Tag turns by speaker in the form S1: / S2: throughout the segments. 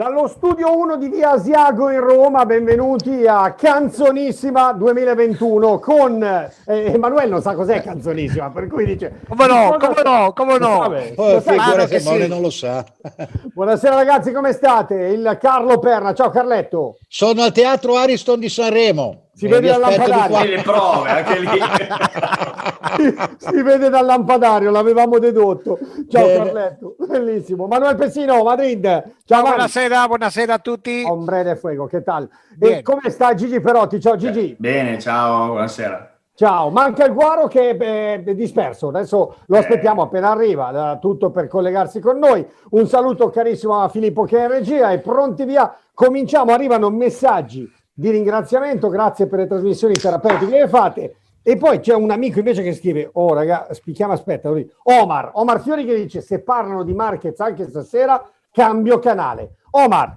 S1: Dallo studio 1 di Via Asiago in Roma, benvenuti a Canzonissima 2021 con eh, Emanuele non sa cos'è Canzonissima, per cui dice
S2: Come no, come no, come no.
S1: Vabbè,
S3: Oh,
S1: lo
S3: figura
S2: che sì.
S3: non lo sa.
S1: Buonasera ragazzi, come state? Il Carlo Perna, ciao Carletto.
S3: Sono al Teatro Ariston di Sanremo.
S1: Si
S3: E
S1: vede dal lampadario.
S4: E le prove, anche lì.
S1: si vede dal lampadario, l'avevamo dedotto. Ciao
S3: Bene.
S1: Carletto, bellissimo. Manuel Pessino, Madrid. Ciao.
S2: Buonasera, buonasera a tutti.
S1: Hombre de fuego, che tal? E
S2: Bene.
S1: come sta Gigi Perotti? Ciao Gigi.
S4: Bene, ciao, buonasera.
S1: Ciao, manca il Guaro che eh, è disperso, adesso lo
S4: Eh.
S1: aspettiamo appena arriva, da- tutto per collegarsi con noi. Un saluto carissimo a Filippo che è in regia e pronti via. Cominciamo, arrivano messaggi di ringraziamento, grazie per le trasmissioni terapeutiche che fate. E poi c'è un amico invece che scrive, oh raga, spichiamo, aspetta, Omar, Omar Fiori che dice, se parlano di Marquez anche stasera, cambio canale. Omar,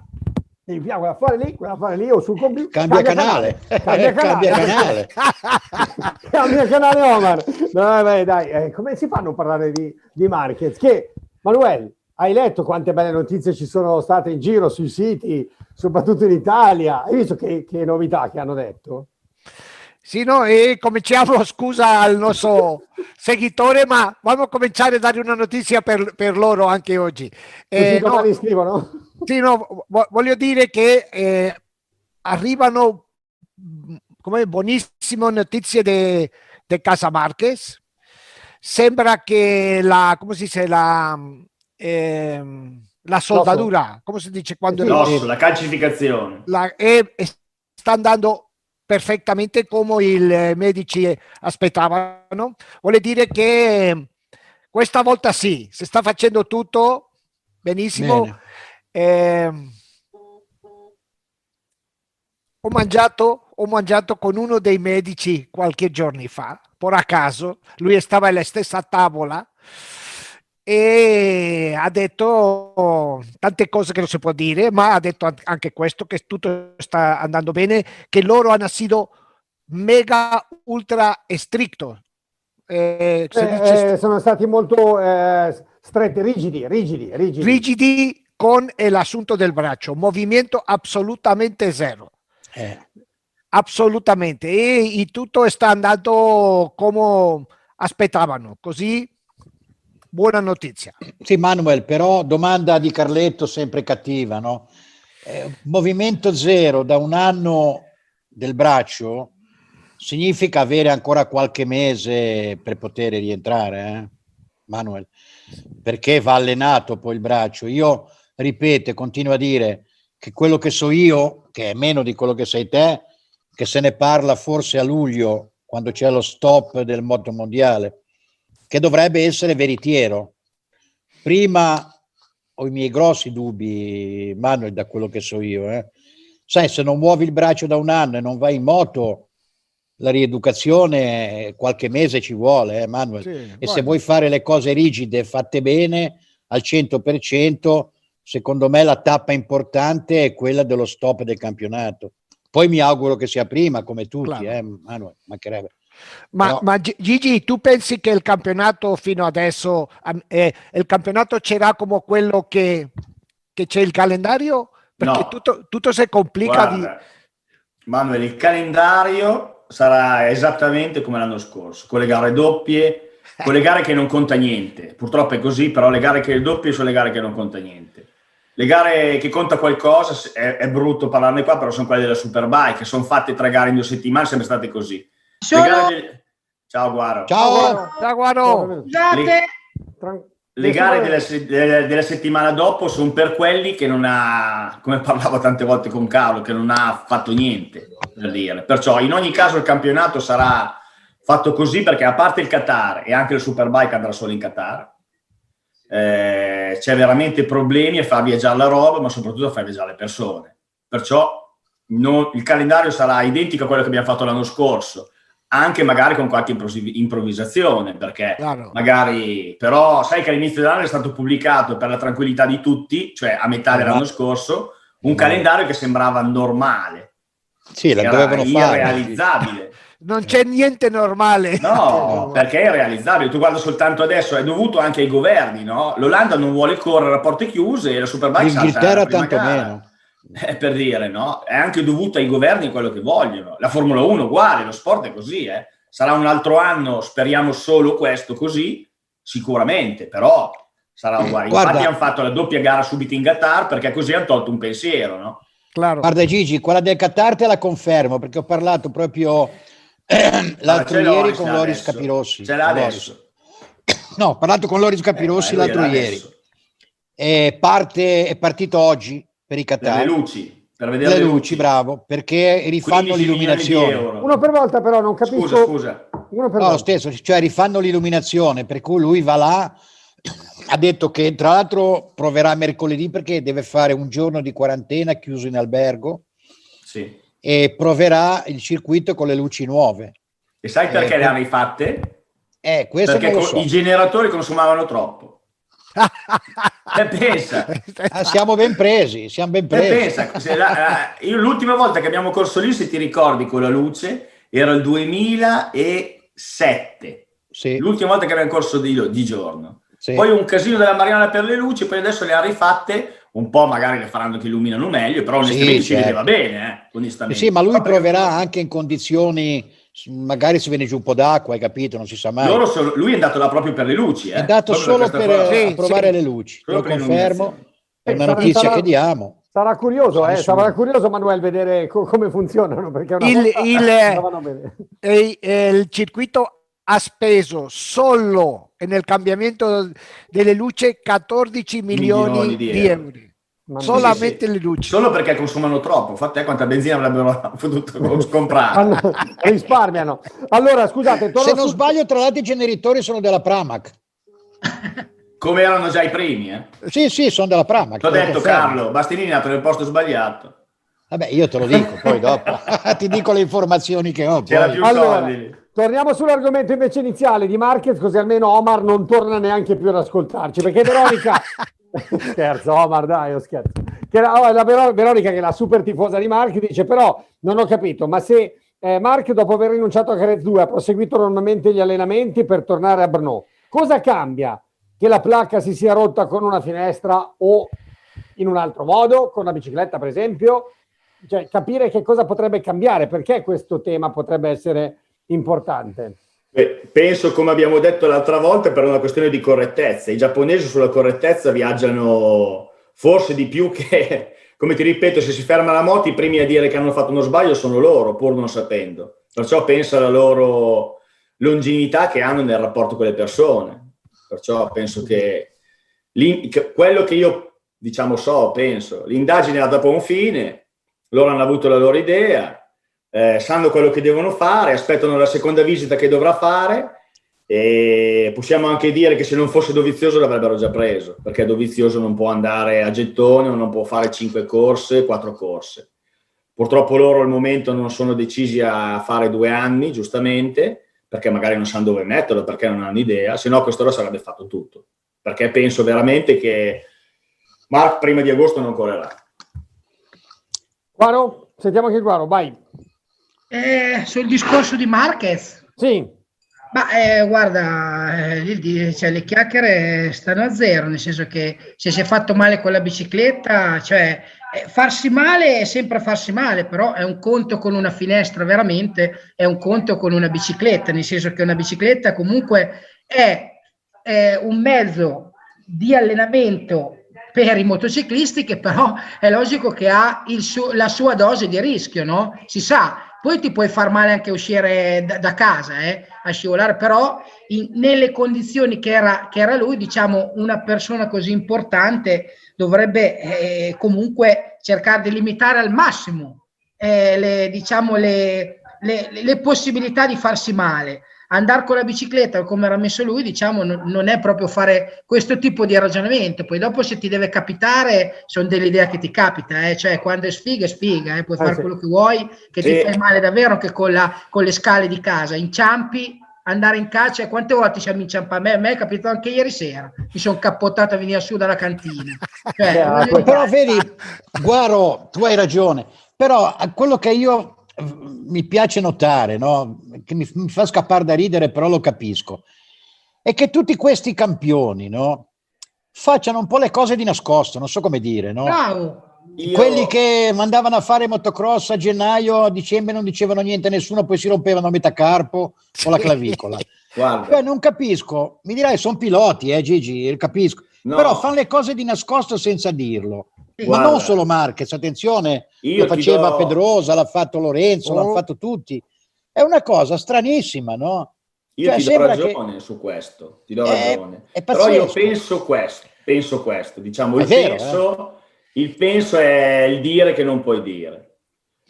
S1: devi piano quella fare lì, quella fare lì o sul computer.
S3: Cambia canale.
S1: Cambia canale.
S3: Cambia canale.
S1: Cambia canale Omar. Dai, dai, dai. Eh, come si fanno a parlare di, di Marquez? Che, Manuel, hai letto quante belle notizie ci sono state in giro sui siti, soprattutto in Italia? Hai visto che, che novità che hanno detto?
S2: Sì, no, e cominciamo, scusa al nostro seguitore, ma vogliamo cominciare a dare una notizia per, per loro anche oggi. Eh, no,
S1: scrivono?
S2: sì, no, vo- voglio dire che eh, arrivano come buonissime notizie di Casa Marquez. Sembra che la, come si dice, la, ehm, la soldadura, come si dice quando
S1: Sì.
S4: L'osso, la calcificazione.
S2: la- e- e sta andando perfettamente come i medici aspettavano. Vuole dire che questa volta sì, si sta facendo tutto benissimo. Ehm, ho mangiato, ho mangiato con uno dei medici qualche giorno fa, por a caso, lui stava alla stessa tavola e ha detto tante cose che non si può dire, ma ha detto an- anche questo, che tutto sta andando bene, che loro hanno sido mega ultra stricto. Eh,
S1: Eh, eh, sono stati molto eh, stretti, rigidi, rigidi, rigidi.
S2: rigidi con l'assunto del braccio, movimento assolutamente zero.
S3: Eh,
S2: Assolutamente. E, e tutto sta andando come aspettavano. Così, buona notizia.
S3: Sì, Manuel, però domanda di Carletto sempre cattiva, no? Eh, movimento zero da un anno del braccio significa avere ancora qualche mese per poter rientrare, eh? Manuel, perché va allenato poi il braccio. Io ripeto, continuo a dire che quello che so io, che è meno di quello che sei te, che se ne parla forse a luglio, quando c'è lo stop del moto mondiale, che dovrebbe essere veritiero. Prima ho i miei grossi dubbi, Manuel, da quello che so io. eh. Sai, se non muovi il braccio da un anno e non vai in moto, la rieducazione qualche mese ci vuole, eh, Manuel. E se vuoi fare le cose rigide, fatte bene, al 100%, secondo me la tappa importante è quella dello stop del campionato. Poi mi auguro che sia prima, come tutti, eh, Manuel, mancherebbe.
S2: Ma,
S3: Però-
S2: ma Gi- Gigi, tu pensi che il campionato fino adesso, eh, il campionato c'era come quello che, che c'è il calendario? Perché
S4: No.
S2: tutto, tutto si complica di...
S4: Guarda, Manuel, il calendario sarà esattamente come l'anno scorso, con le gare doppie, con le gare che non conta niente. Purtroppo è così, però le gare che doppie sono le gare che non conta niente. Le gare che conta qualcosa, è, è brutto parlarne qua, però sono quelle della Superbike, sono fatte tre gare in due settimane, sempre state così. Le
S5: Sono
S4: gare Ciao Guaro.
S3: Ciao!
S2: Ciao, Guaro.
S5: scusate,
S1: Tran-
S4: Le gare della, della- della settimana dopo sono per quelli che non ha, come parlavo tante volte con Carlo, che non ha fatto niente per dire. Perciò in ogni caso il campionato sarà fatto così perché a parte il Qatar e anche il Superbike andrà solo in Qatar, eh, c'è veramente problemi a far viaggiare la roba, ma soprattutto a far viaggiare le persone. Perciò non- il calendario sarà identico a quello che abbiamo fatto l'anno scorso, anche magari con qualche improvvi- improvvisazione, perché
S2: Claro.
S4: magari però sai che all'inizio dell'anno è stato pubblicato per la tranquillità di tutti, cioè a metà dell'anno scorso, un
S3: Ma-
S4: calendario che sembrava normale,
S3: Sì, la dovevano fare.
S4: irrealizzabile.
S2: non c'è niente normale.
S4: No, perché è realizzabile. Tu guarda soltanto adesso, è dovuto anche ai governi, no? L'Olanda non vuole correre a porte chiuse e la Superbike
S3: L'Inghilterra tanto gara. meno.
S4: È per dire, no? È anche dovuto ai governi quello che vogliono. La Formula 1 uguale, lo sport è così, eh? Sarà un altro anno, speriamo solo questo così, sicuramente, però sarà uguale. Guarda, Infatti hanno fatto la doppia gara subito in Qatar perché così hanno tolto un pensiero, no?
S3: Claro. Guarda Gigi, quella del Qatar te la confermo perché ho parlato proprio eh, l'altro ieri con Loris adesso. Capirossi.
S4: Ce l'ha adesso.
S3: No, ho parlato con Loris Capirossi eh, l'altro ieri. E parte, è partito oggi per i Qatar.
S4: Per le luci. Per vedere
S3: le, le luci, luci, bravo, perché rifanno l'illuminazione.
S1: Uno per volta però non capisco.
S4: Scusa, scusa.
S3: Uno per no, volta. lo stesso, cioè rifanno l'illuminazione, per cui lui va là ha detto che tra l'altro proverà mercoledì perché deve fare un giorno di quarantena chiuso in albergo
S4: sì.
S3: e proverà il circuito con le luci nuove.
S4: E sai perché eh, le hanno rifatte?
S3: Eh, perché so.
S4: i generatori consumavano troppo. E pensa.
S3: Ah, siamo ben presi, siamo ben presi.
S4: pensa, la, io l'ultima volta che abbiamo corso lì, se ti ricordi con la luce, era il 2007. Sì. L'ultima volta che abbiamo corso di, di giorno. Sì. Poi un casino della Mariana per le luci, poi adesso le ha rifatte, un po' magari le faranno che illuminano meglio, però onestamente sì, certo. si vedeva bene, eh, onestamente.
S3: Sì, ma lui Vabbè, proverà anche in condizioni magari se viene giù un po' d'acqua, hai capito? Non si sa mai.
S4: Sono, lui è andato là proprio per le luci. Eh?
S3: È andato solo per, per sì, provare sì. le luci, lo confermo. È una notizia sarà, che diamo.
S1: Sarà curioso, eh, sarà curioso Manuel vedere co- come funzionano. Perché
S2: il, il, il, il circuito ha speso solo nel cambiamento delle luci 14 milioni, milioni di, di, euro. Euro. Solamente sì, sì. le luci.
S4: Solo perché consumano troppo. Infatti, eh, quanta benzina avrebbero potuto comprare.
S1: risparmiano. Allora, scusate.
S3: Se non su... sbaglio, tra l'altro i generitori sono della Pramac.
S4: Come erano già i primi, eh?
S3: Sì, sì, sono della Pramac.
S4: Ti ho detto, Carlo, Bastianini è nato nel posto sbagliato.
S3: Vabbè, io te lo dico, poi dopo ti dico le informazioni che ho.
S4: C'era più allora, soldi.
S1: Torniamo sull'argomento invece iniziale di Marquez, così almeno Omar non torna neanche più ad ascoltarci, perché Veronica... scherzo, Omar, dai, scherzo. Che la, oh, la Veronica, che è la super tifosa di Marquez, dice però, non ho capito, ma se eh, Mark dopo aver rinunciato a Carez 2 ha proseguito normalmente gli allenamenti per tornare a Brno, cosa cambia? Che la placca si sia rotta con una finestra o in un altro modo, con la bicicletta per esempio? cioè, capire che cosa potrebbe cambiare, perché questo tema potrebbe essere importante.
S4: Beh, penso, come abbiamo detto l'altra volta, per una questione di correttezza. I giapponesi sulla correttezza viaggiano forse di più che, come ti ripeto, se si ferma la moto, i primi a dire che hanno fatto uno sbaglio sono loro, pur non sapendo. Perciò penso alla loro longevità che hanno nel rapporto con le persone. Perciò penso che quello che io, diciamo, so, penso, l'indagine ha dopo un fine, loro hanno avuto la loro idea, eh, sanno quello che devono fare, aspettano la seconda visita che dovrà fare e possiamo anche dire che se non fosse Dovizioso l'avrebbero già preso, perché Dovizioso non può andare a gettone o non può fare cinque corse, quattro corse. Purtroppo loro al momento non sono decisi a fare due anni, giustamente, perché magari non sanno dove metterlo, perché non hanno idea, se no quest'ora sarebbe fatto tutto. Perché penso veramente che Mark prima di agosto non correrà.
S1: Guaro, sentiamo anche Guaro, vai.
S5: Eh, sul discorso di Marquez.
S1: Sì.
S5: Ma eh, guarda, eh, cioè, le chiacchiere stanno a zero, nel senso che se si è fatto male con la bicicletta, cioè eh, farsi male è sempre farsi male, però è un conto con una finestra veramente, è un conto con una bicicletta, nel senso che una bicicletta comunque è, è un mezzo di allenamento per i motociclisti che però è logico che ha su- la sua dose di rischio, no? Si sa, poi ti puoi far male anche uscire da, da casa, eh, a scivolare, però in, nelle condizioni che era, che era, lui, diciamo, una persona così importante dovrebbe eh, comunque cercare di limitare al massimo eh, le, diciamo, le, le, le possibilità di farsi male andare con la bicicletta come era messo lui, diciamo, non è proprio fare questo tipo di ragionamento. Poi dopo se ti deve capitare, sono delle idee che ti capita, eh? cioè quando è sfiga è sfiga, eh? puoi ah, fare sì. quello che vuoi, che sì. ti fai male davvero che con, la, con le scale di casa, inciampi, andare in caccia, quante volte siamo inciampati? A me, a me è capitato anche ieri sera, mi sono cappottato a venire su dalla cantina.
S3: Cioè, però vedi, Guaro, tu hai ragione, però quello che io mi piace notare, no? Che mi, mi, fa scappare da ridere, però lo capisco, è che tutti questi campioni no? facciano un po' le cose di nascosto, non so come dire. No?
S5: Bravo.
S3: Io... Quelli che mandavano a fare motocross a gennaio, a dicembre non dicevano niente a nessuno, poi si rompevano a metà carpo o la clavicola. Beh, non capisco, mi dirai sono piloti, eh Gigi, capisco, no. però fanno le cose di nascosto senza dirlo. Guarda. Ma non solo Marquez, attenzione, Io lo faceva do... Pedrosa, l'ha fatto Lorenzo, oh. l'hanno fatto tutti. È una cosa stranissima, no?
S4: Io cioè, ti do ragione che... su questo, ti do è, ragione. È Però io penso questo, penso questo, diciamo, il, vero, penso, eh? il penso è il dire che non puoi dire.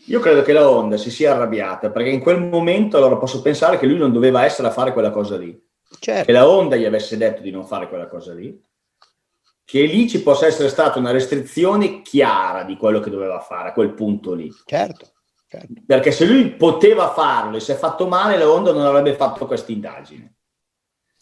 S4: Io credo che la Honda si sia arrabbiata perché in quel momento allora posso pensare che lui non doveva essere a fare quella cosa lì. Certo. Che la Honda gli avesse detto di non fare quella cosa lì. Che lì ci possa essere stata una restrizione chiara di quello che doveva fare a quel punto lì.
S3: Certo. Certo.
S4: Perché se lui poteva farlo e si è fatto male, la Honda non avrebbe fatto questa indagine.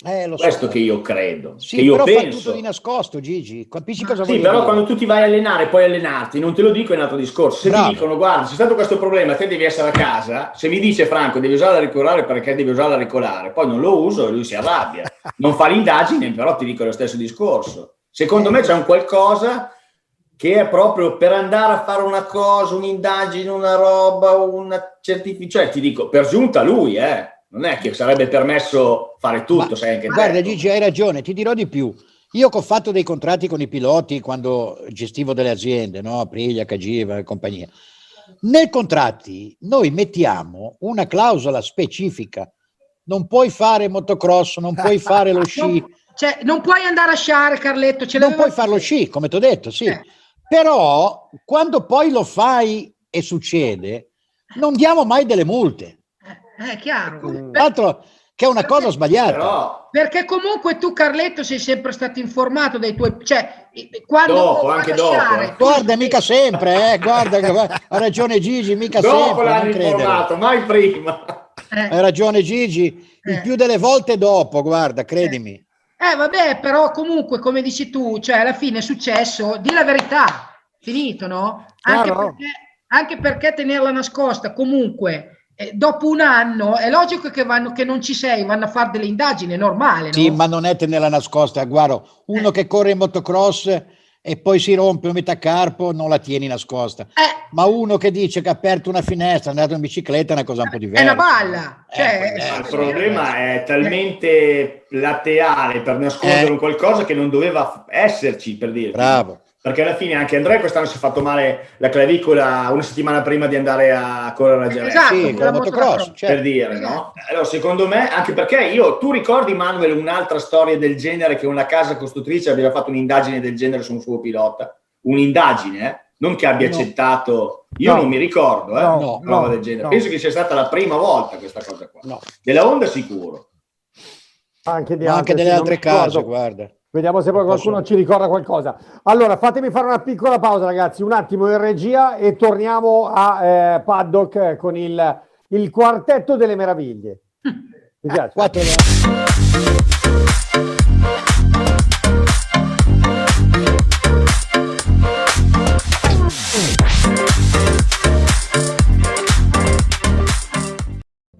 S4: Eh, Questo so. che io credo.
S3: Sì,
S4: che io
S3: però
S4: penso.
S3: tutto di nascosto, Gigi. Capisci cosa
S4: sì, però dire? quando tu ti vai a allenare, puoi allenarti, non te lo dico è un altro discorso. Se Bravo. mi dicono, guarda, c'è stato questo problema, te devi essere a casa, se mi dice Franco, devi usare la ricolare perché devi usare la ricolare, poi non lo uso e lui si arrabbia. non fa l'indagine, però ti dico lo stesso discorso. Secondo me c'è un qualcosa che è proprio per andare a fare una cosa, un'indagine, una roba, una certificazione, cioè ti dico, per giunta lui, eh non è che sarebbe permesso fare tutto. Ma, sai anche
S3: guarda, detto. Gigi, hai ragione, ti dirò di più. Io che ho fatto dei contratti con i piloti quando gestivo delle aziende, no? Aprilia, Cagiva e compagnia. Nei contratti noi mettiamo una clausola specifica. Non puoi fare motocross, non puoi fare lo sci.
S5: Non, cioè, non puoi andare a sciare, Carletto.
S3: non puoi fare lo sci, come ti ho detto, sì. Eh. Però quando poi lo fai e succede, non diamo mai delle multe.
S5: È chiaro.
S3: Altro che è una cosa sbagliata. Però...
S5: Perché comunque tu, Carletto, sei sempre stato informato dai tuoi... Cioè, quando
S4: dopo, anche dopo.
S3: Eh. Guarda, mica sempre, eh, guarda, ha ragione Gigi, mica
S4: dopo
S3: sempre.
S4: l'hanno informato, mai prima.
S3: Eh. Hai ragione Gigi, il eh. più delle volte dopo, guarda, credimi.
S5: Eh, vabbè, però comunque, come dici tu, cioè alla fine è successo, di la verità, finito, no? Anche, perché, anche perché tenerla nascosta comunque eh, dopo un anno è logico che, vanno, che non ci sei, vanno a fare delle indagini, è normale. No?
S3: Sì, ma non è tenerla nascosta, guarda, uno eh. che corre in motocross e poi si rompe un metacarpo, non la tieni nascosta. Eh. Ma uno che dice che ha aperto una finestra, è andato in bicicletta, è una cosa un po' diversa.
S5: È una balla. Eh, cioè,
S4: eh, il problema è talmente laterale per nascondere un qualcosa che non doveva esserci, per dire.
S3: Bravo
S4: perché alla fine anche Andrea quest'anno si è fatto male la clavicola una settimana prima di andare a correre a Geretta.
S5: Esatto, sì, con la motocross,
S4: certo. per dire, esatto. no? Allora, secondo me, anche perché io, tu ricordi Manuel un'altra storia del genere che una casa costruttrice aveva fatto un'indagine del genere su un suo pilota? Un'indagine, eh? Non che abbia no. accettato, io no. non mi ricordo, eh, no, roba del genere. Penso che sia stata la prima volta questa cosa qua. Della Honda sicuro.
S1: Anche, di
S3: anche delle altre case, guarda.
S1: Vediamo se poi qualcuno Posso... ci ricorda qualcosa. Allora, fatemi fare una piccola pausa, ragazzi, un attimo in regia e torniamo a eh, Paddock con il, il, quartetto delle meraviglie. Mi piace.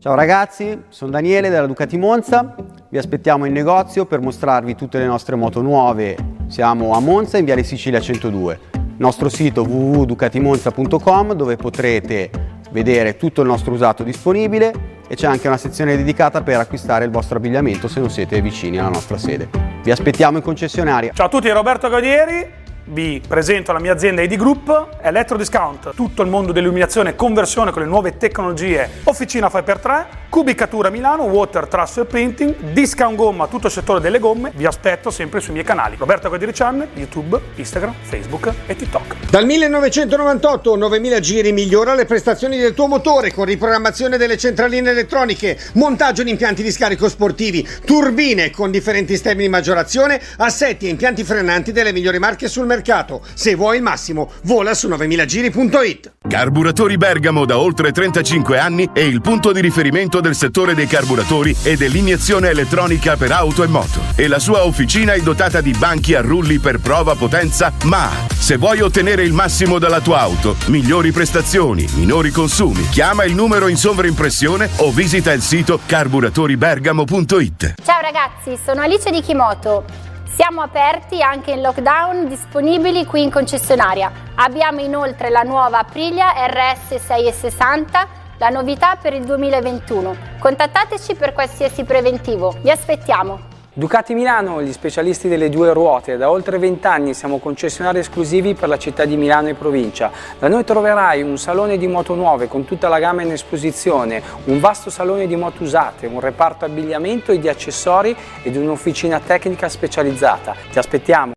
S6: Ciao ragazzi, sono Daniele della Ducati Monza, vi aspettiamo in negozio per mostrarvi tutte le nostre moto nuove. Siamo a Monza in Viale Sicilia 102. Nostro sito www.ducatimonza.com dove potrete vedere tutto il nostro usato disponibile e c'è anche una sezione dedicata per acquistare il vostro abbigliamento se non siete vicini alla nostra sede. Vi aspettiamo in concessionaria.
S7: Ciao a tutti, Roberto Gaudieri vi presento la mia azienda ID Group, Electro Discount, tutto il mondo dell'illuminazione e conversione con le nuove tecnologie, officina 5x3, cubicatura Milano, water transfer printing, discount gomma, tutto il settore delle gomme, vi aspetto sempre sui miei canali. Roberto Channel, YouTube, Instagram, Facebook e TikTok.
S1: Dal 1998 9000 giri migliora le prestazioni del tuo motore con riprogrammazione delle centraline elettroniche, montaggio di impianti di scarico sportivi, turbine con differenti sistemi di maggiorazione, assetti e impianti frenanti delle migliori marche sul mercato
S8: mercato. Se vuoi il massimo, vola su 9000giri.it.
S9: Carburatori Bergamo da oltre 35 anni è il punto di riferimento del settore dei carburatori e dell'iniezione elettronica per auto e moto. E la sua officina è dotata di banchi a rulli per prova potenza, ma se vuoi ottenere il massimo dalla tua auto, migliori prestazioni, minori consumi, chiama il numero in sovraimpressione o visita il sito carburatoribergamo.it.
S10: Ciao ragazzi, sono Alice di Kimoto. Siamo aperti anche in lockdown, disponibili qui in concessionaria. Abbiamo inoltre la nuova Aprilia RS 660, la novità per il 2021. Contattateci per qualsiasi preventivo. Vi aspettiamo.
S11: Ducati Milano, gli specialisti delle due ruote. Da oltre 20 anni siamo concessionari esclusivi per la città di Milano e provincia. Da noi troverai un salone di moto nuove con tutta la gamma in esposizione, un vasto salone di moto usate, un reparto abbigliamento e di accessori ed un'officina tecnica specializzata. Ti aspettiamo!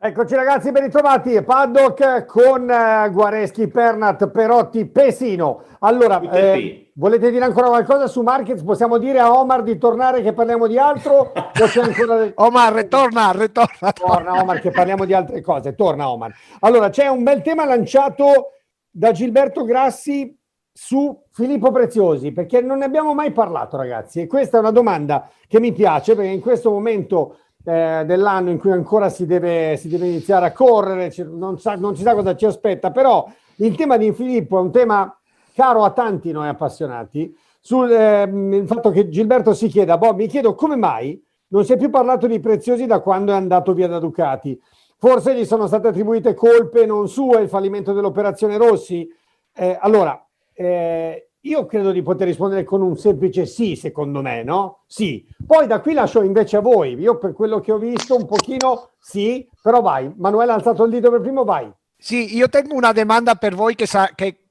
S1: Eccoci ragazzi, ben ritrovati. Paddock con eh, Guareschi, Pernat, Perotti, Pesino. Allora, eh, volete dire ancora qualcosa su Markets? Possiamo dire a Omar di tornare che parliamo di altro? O c'è ancora...
S2: Omar, ritorna, ritorna.
S1: Torna Omar che parliamo di altre cose. Torna Omar. Allora, c'è un bel tema lanciato da Gilberto Grassi su Filippo Preziosi, perché non ne abbiamo mai parlato ragazzi. E questa è una domanda che mi piace perché in questo momento eh, dell'anno in cui ancora si deve, si deve iniziare a correre, non, sa, non si sa cosa ci aspetta, però il tema di Filippo è un tema caro a tanti noi appassionati, sul eh, fatto che Gilberto si chieda, boh, mi chiedo come mai non si è più parlato di Preziosi da quando è andato via da Ducati. Forse gli sono state attribuite colpe non sue, il fallimento dell'operazione Rossi. Eh, allora, eh, io credo di poter rispondere con un semplice sì, secondo me, no? Sì. Poi da qui lascio invece a voi. Io per quello che ho visto un pochino sì, però vai. Manuela ha alzato il dito per primo, vai.
S2: Sì, io tengo una domanda per voi che, sa, che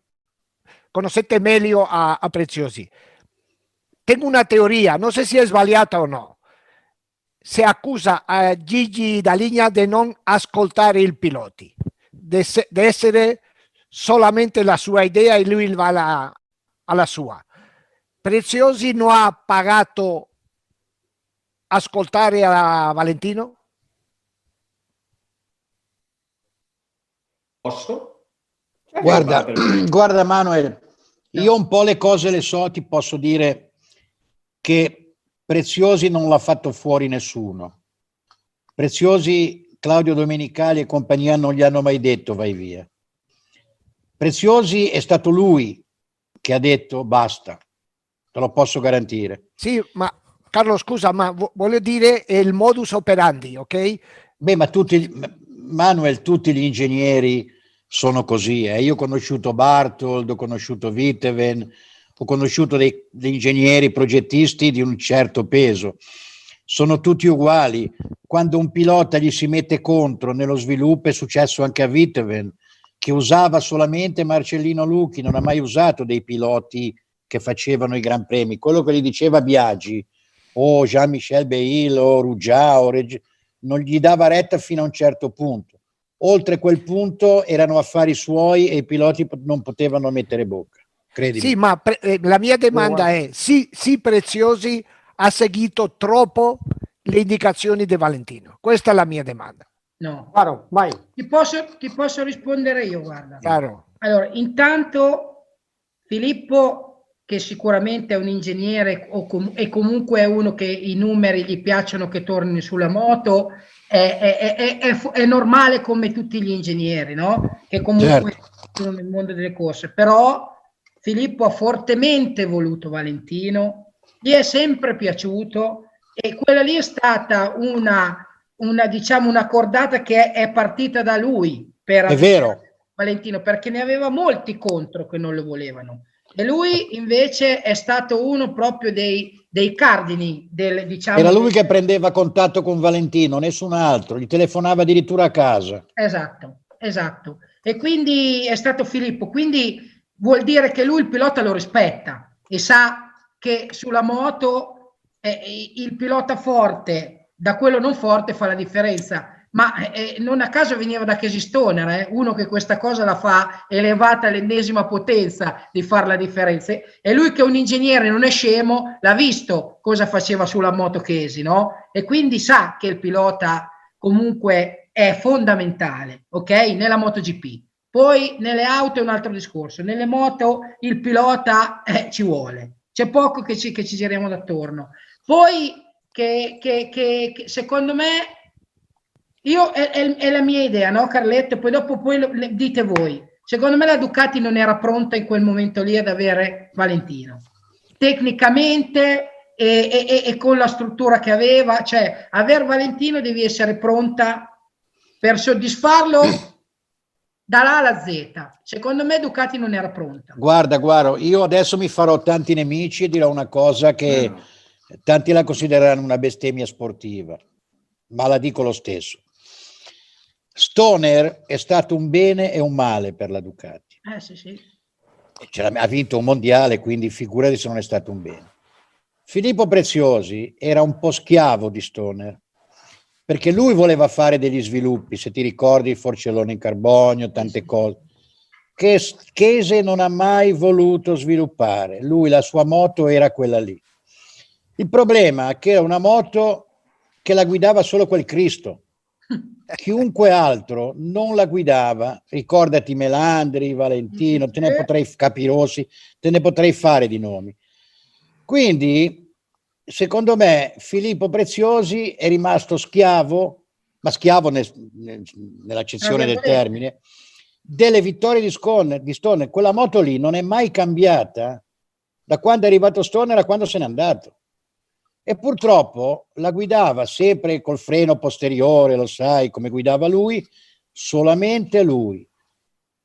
S2: conoscete meglio a, a Preziosi. Tengo una teoria, non so se è sbagliata o no. Se accusa a Gigi Daligna di non ascoltare i piloti, di essere solamente la sua idea e lui va la, alla sua. Preziosi non ha pagato ascoltare a Valentino?
S4: Posso?
S3: Guarda, guarda Manuel, io un po' le cose le so, ti posso dire che Preziosi non l'ha fatto fuori nessuno. Preziosi, Claudio Domenicali e compagnia non gli hanno mai detto vai via. Preziosi è stato lui che ha detto basta, te lo posso garantire.
S2: Sì, ma Carlo scusa, ma voglio dire è il modus operandi, ok?
S3: Beh, ma tutti, Manuel, tutti gli ingegneri sono così. Eh. Io ho conosciuto Bartold, ho conosciuto Viteven, ho conosciuto dei, dei ingegneri progettisti di un certo peso. Sono tutti uguali. Quando un pilota gli si mette contro nello sviluppo, è successo anche a Viteven, che usava solamente Marcellino Lucchi, non ha mai usato dei piloti che facevano i Gran Premi. Quello che gli diceva Biagi o Jean-Michel Beil o Ruggia o Reg... non gli dava retta fino a un certo punto. Oltre quel punto erano affari suoi e i piloti non potevano mettere bocca. Credimi.
S2: Sì, ma pre- eh, la mia domanda è: sì, sì, Preziosi ha seguito troppo le indicazioni di Valentino? Questa è la mia domanda.
S5: No.
S1: Claro, vai.
S5: Ti posso, ti posso rispondere io, guarda.
S2: Claro.
S5: Allora, intanto Filippo, che sicuramente è un ingegnere o com- e comunque è uno che i numeri gli piacciono che torni sulla moto, è, è, è, è normale come tutti gli ingegneri, no? Che comunque certo. sono nel mondo delle corse. Però Filippo ha fortemente voluto Valentino, gli è sempre piaciuto e quella lì è stata una una, diciamo, una cordata che è partita da lui per
S3: è vero.
S5: Valentino, perché ne aveva molti contro che non lo volevano. E lui invece è stato uno proprio dei, dei cardini del, diciamo,
S3: Era lui che prendeva contatto con Valentino, nessun altro, gli telefonava addirittura a casa.
S5: Esatto, esatto. E quindi è stato Filippo. Quindi vuol dire che lui il pilota lo rispetta e sa che sulla moto eh, il pilota forte da quello non forte fa la differenza. ma eh, non a caso veniva da Casey Stoner, eh, uno che questa cosa la fa elevata all'ennesima potenza di fare la differenza. E lui che è un ingegnere, non è scemo, l'ha visto cosa faceva sulla moto Casey, no? E quindi sa che il pilota comunque è fondamentale, ok? Nella MotoGP. Poi nelle auto è un altro discorso, nelle moto il pilota eh, ci vuole, c'è poco che ci, che ci giriamo d'attorno. Poi che, che, che, che secondo me io è, è, è, la mia idea, no Carletto? Poi dopo poi lo, le, dite voi. Secondo me la Ducati non era pronta in quel momento lì ad avere Valentino. Tecnicamente e, e, e con la struttura che aveva, cioè aver Valentino devi essere pronta per soddisfarlo dall'A alla Z. Secondo me Ducati non era pronta.
S3: Guarda, guarda, io adesso mi farò tanti nemici e dirò una cosa che no. Tanti la considereranno una bestemmia sportiva, ma la dico lo stesso. Stoner è stato un bene e un male per la Ducati.
S5: Eh, sì, sì.
S3: Ha vinto un mondiale, quindi figurati se non è stato un bene. Filippo Preziosi era un po' schiavo di Stoner, perché lui voleva fare degli sviluppi, se ti ricordi il forcellone in carbonio, tante cose, che Chese non ha mai voluto sviluppare. Lui, la sua moto era quella lì. Il problema è che era una moto che la guidava solo quel Cristo. Chiunque altro non la guidava, ricordati Melandri, Valentino, te ne potrei, Capirossi, te ne potrei fare di nomi. Quindi, secondo me, Filippo Preziosi è rimasto schiavo, ma schiavo nel, nel, nell'accezione del termine, delle vittorie di Stoner, di Stoner. Quella moto lì non è mai cambiata da quando è arrivato Stoner a quando se n'è andato e purtroppo la guidava sempre col freno posteriore, lo sai come guidava lui, solamente lui.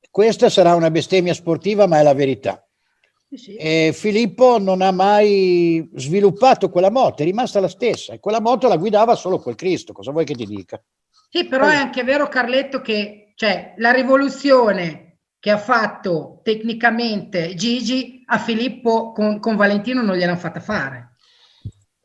S3: Questa sarà una bestemmia sportiva, ma è la verità. Sì. E Filippo non ha mai sviluppato quella moto, è rimasta la stessa e quella moto la guidava solo quel Cristo, cosa vuoi che ti dica?
S5: Sì, però è anche vero Carletto che cioè, la rivoluzione che ha fatto tecnicamente Gigi a Filippo con, con Valentino non gliel'hanno fatta fare.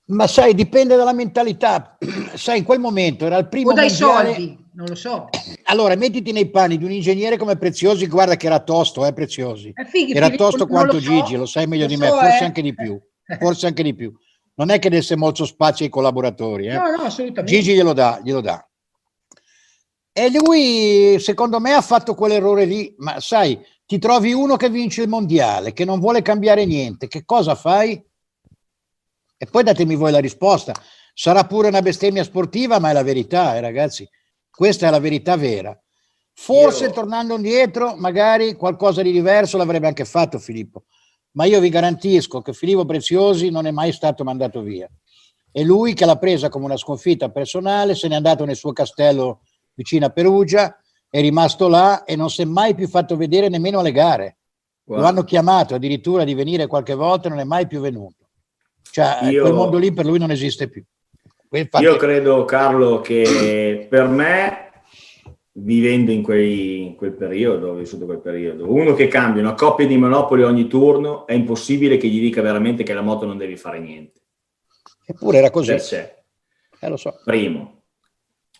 S3: Ma sai, dipende dalla mentalità. sai, in quel momento era il primo.
S5: O dai mondiale... soldi, non lo so.
S3: Allora, mettiti nei panni di un ingegnere come Preziosi, guarda che era tosto, eh, Preziosi. Eh, fighi, era fighi, tosto quanto lo Gigi, so, lo sai meglio lo di me, so, forse eh. anche di più. Forse anche di più. Non è che desse molto spazio ai collaboratori. Eh.
S5: No, no, assolutamente.
S3: Gigi glielo dà, glielo dà. E lui, secondo me, ha fatto quell'errore lì. Ma sai, ti trovi uno che vince il mondiale, che non vuole cambiare niente. Che cosa fai? E poi datemi voi la risposta. Sarà pure una bestemmia sportiva, ma è la verità, eh, ragazzi. Questa è la verità vera. Forse io... tornando indietro, magari qualcosa di diverso l'avrebbe anche fatto Filippo. Ma io vi garantisco che Filippo Preziosi non è mai stato mandato via. E lui che l'ha presa come una sconfitta personale, se n'è andato nel suo castello vicino a Perugia, è rimasto là e non si è mai più fatto vedere nemmeno alle gare. Wow. Lo hanno chiamato addirittura di venire qualche volta e non è mai più venuto. Cioè, io, quel mondo lì per lui non esiste più.
S4: Infatti... Io credo, Carlo, che per me, vivendo in, quei, in quel periodo, ho vissuto quel periodo, uno che cambia una coppia di monopoli ogni turno, è impossibile che gli dica veramente che la moto non devi fare niente.
S3: Eppure era così.
S4: Eh, lo so. Primo.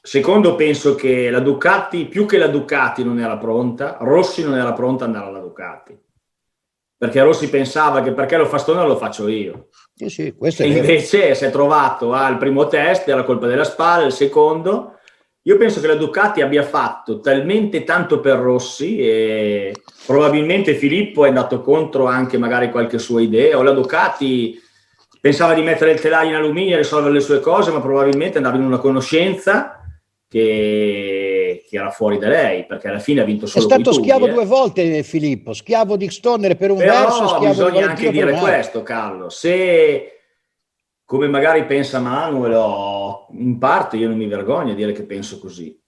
S4: Secondo, penso che la Ducati, più che la Ducati non era pronta, Rossi non era pronta ad andare alla Ducati perché Rossi pensava che perché lo fa Stoner lo faccio io.
S3: Sì, sì, questo
S4: è e invece si è trovato al primo test, era colpa della spalla, il secondo. Io penso che la Ducati abbia fatto talmente tanto per Rossi e probabilmente Filippo è andato contro anche magari qualche sua idea o la Ducati pensava di mettere il telaio in alluminio e risolvere le sue cose, ma probabilmente andava in una conoscenza che che era fuori da lei, perché alla fine ha vinto solo
S3: È stato schiavo eh. due volte Filippo, schiavo di Stoner per un Però verso, schiavo
S4: bisogna anche dire questo, Carlo. Se come magari pensa Manuel, in parte io non mi vergogno a dire che penso così.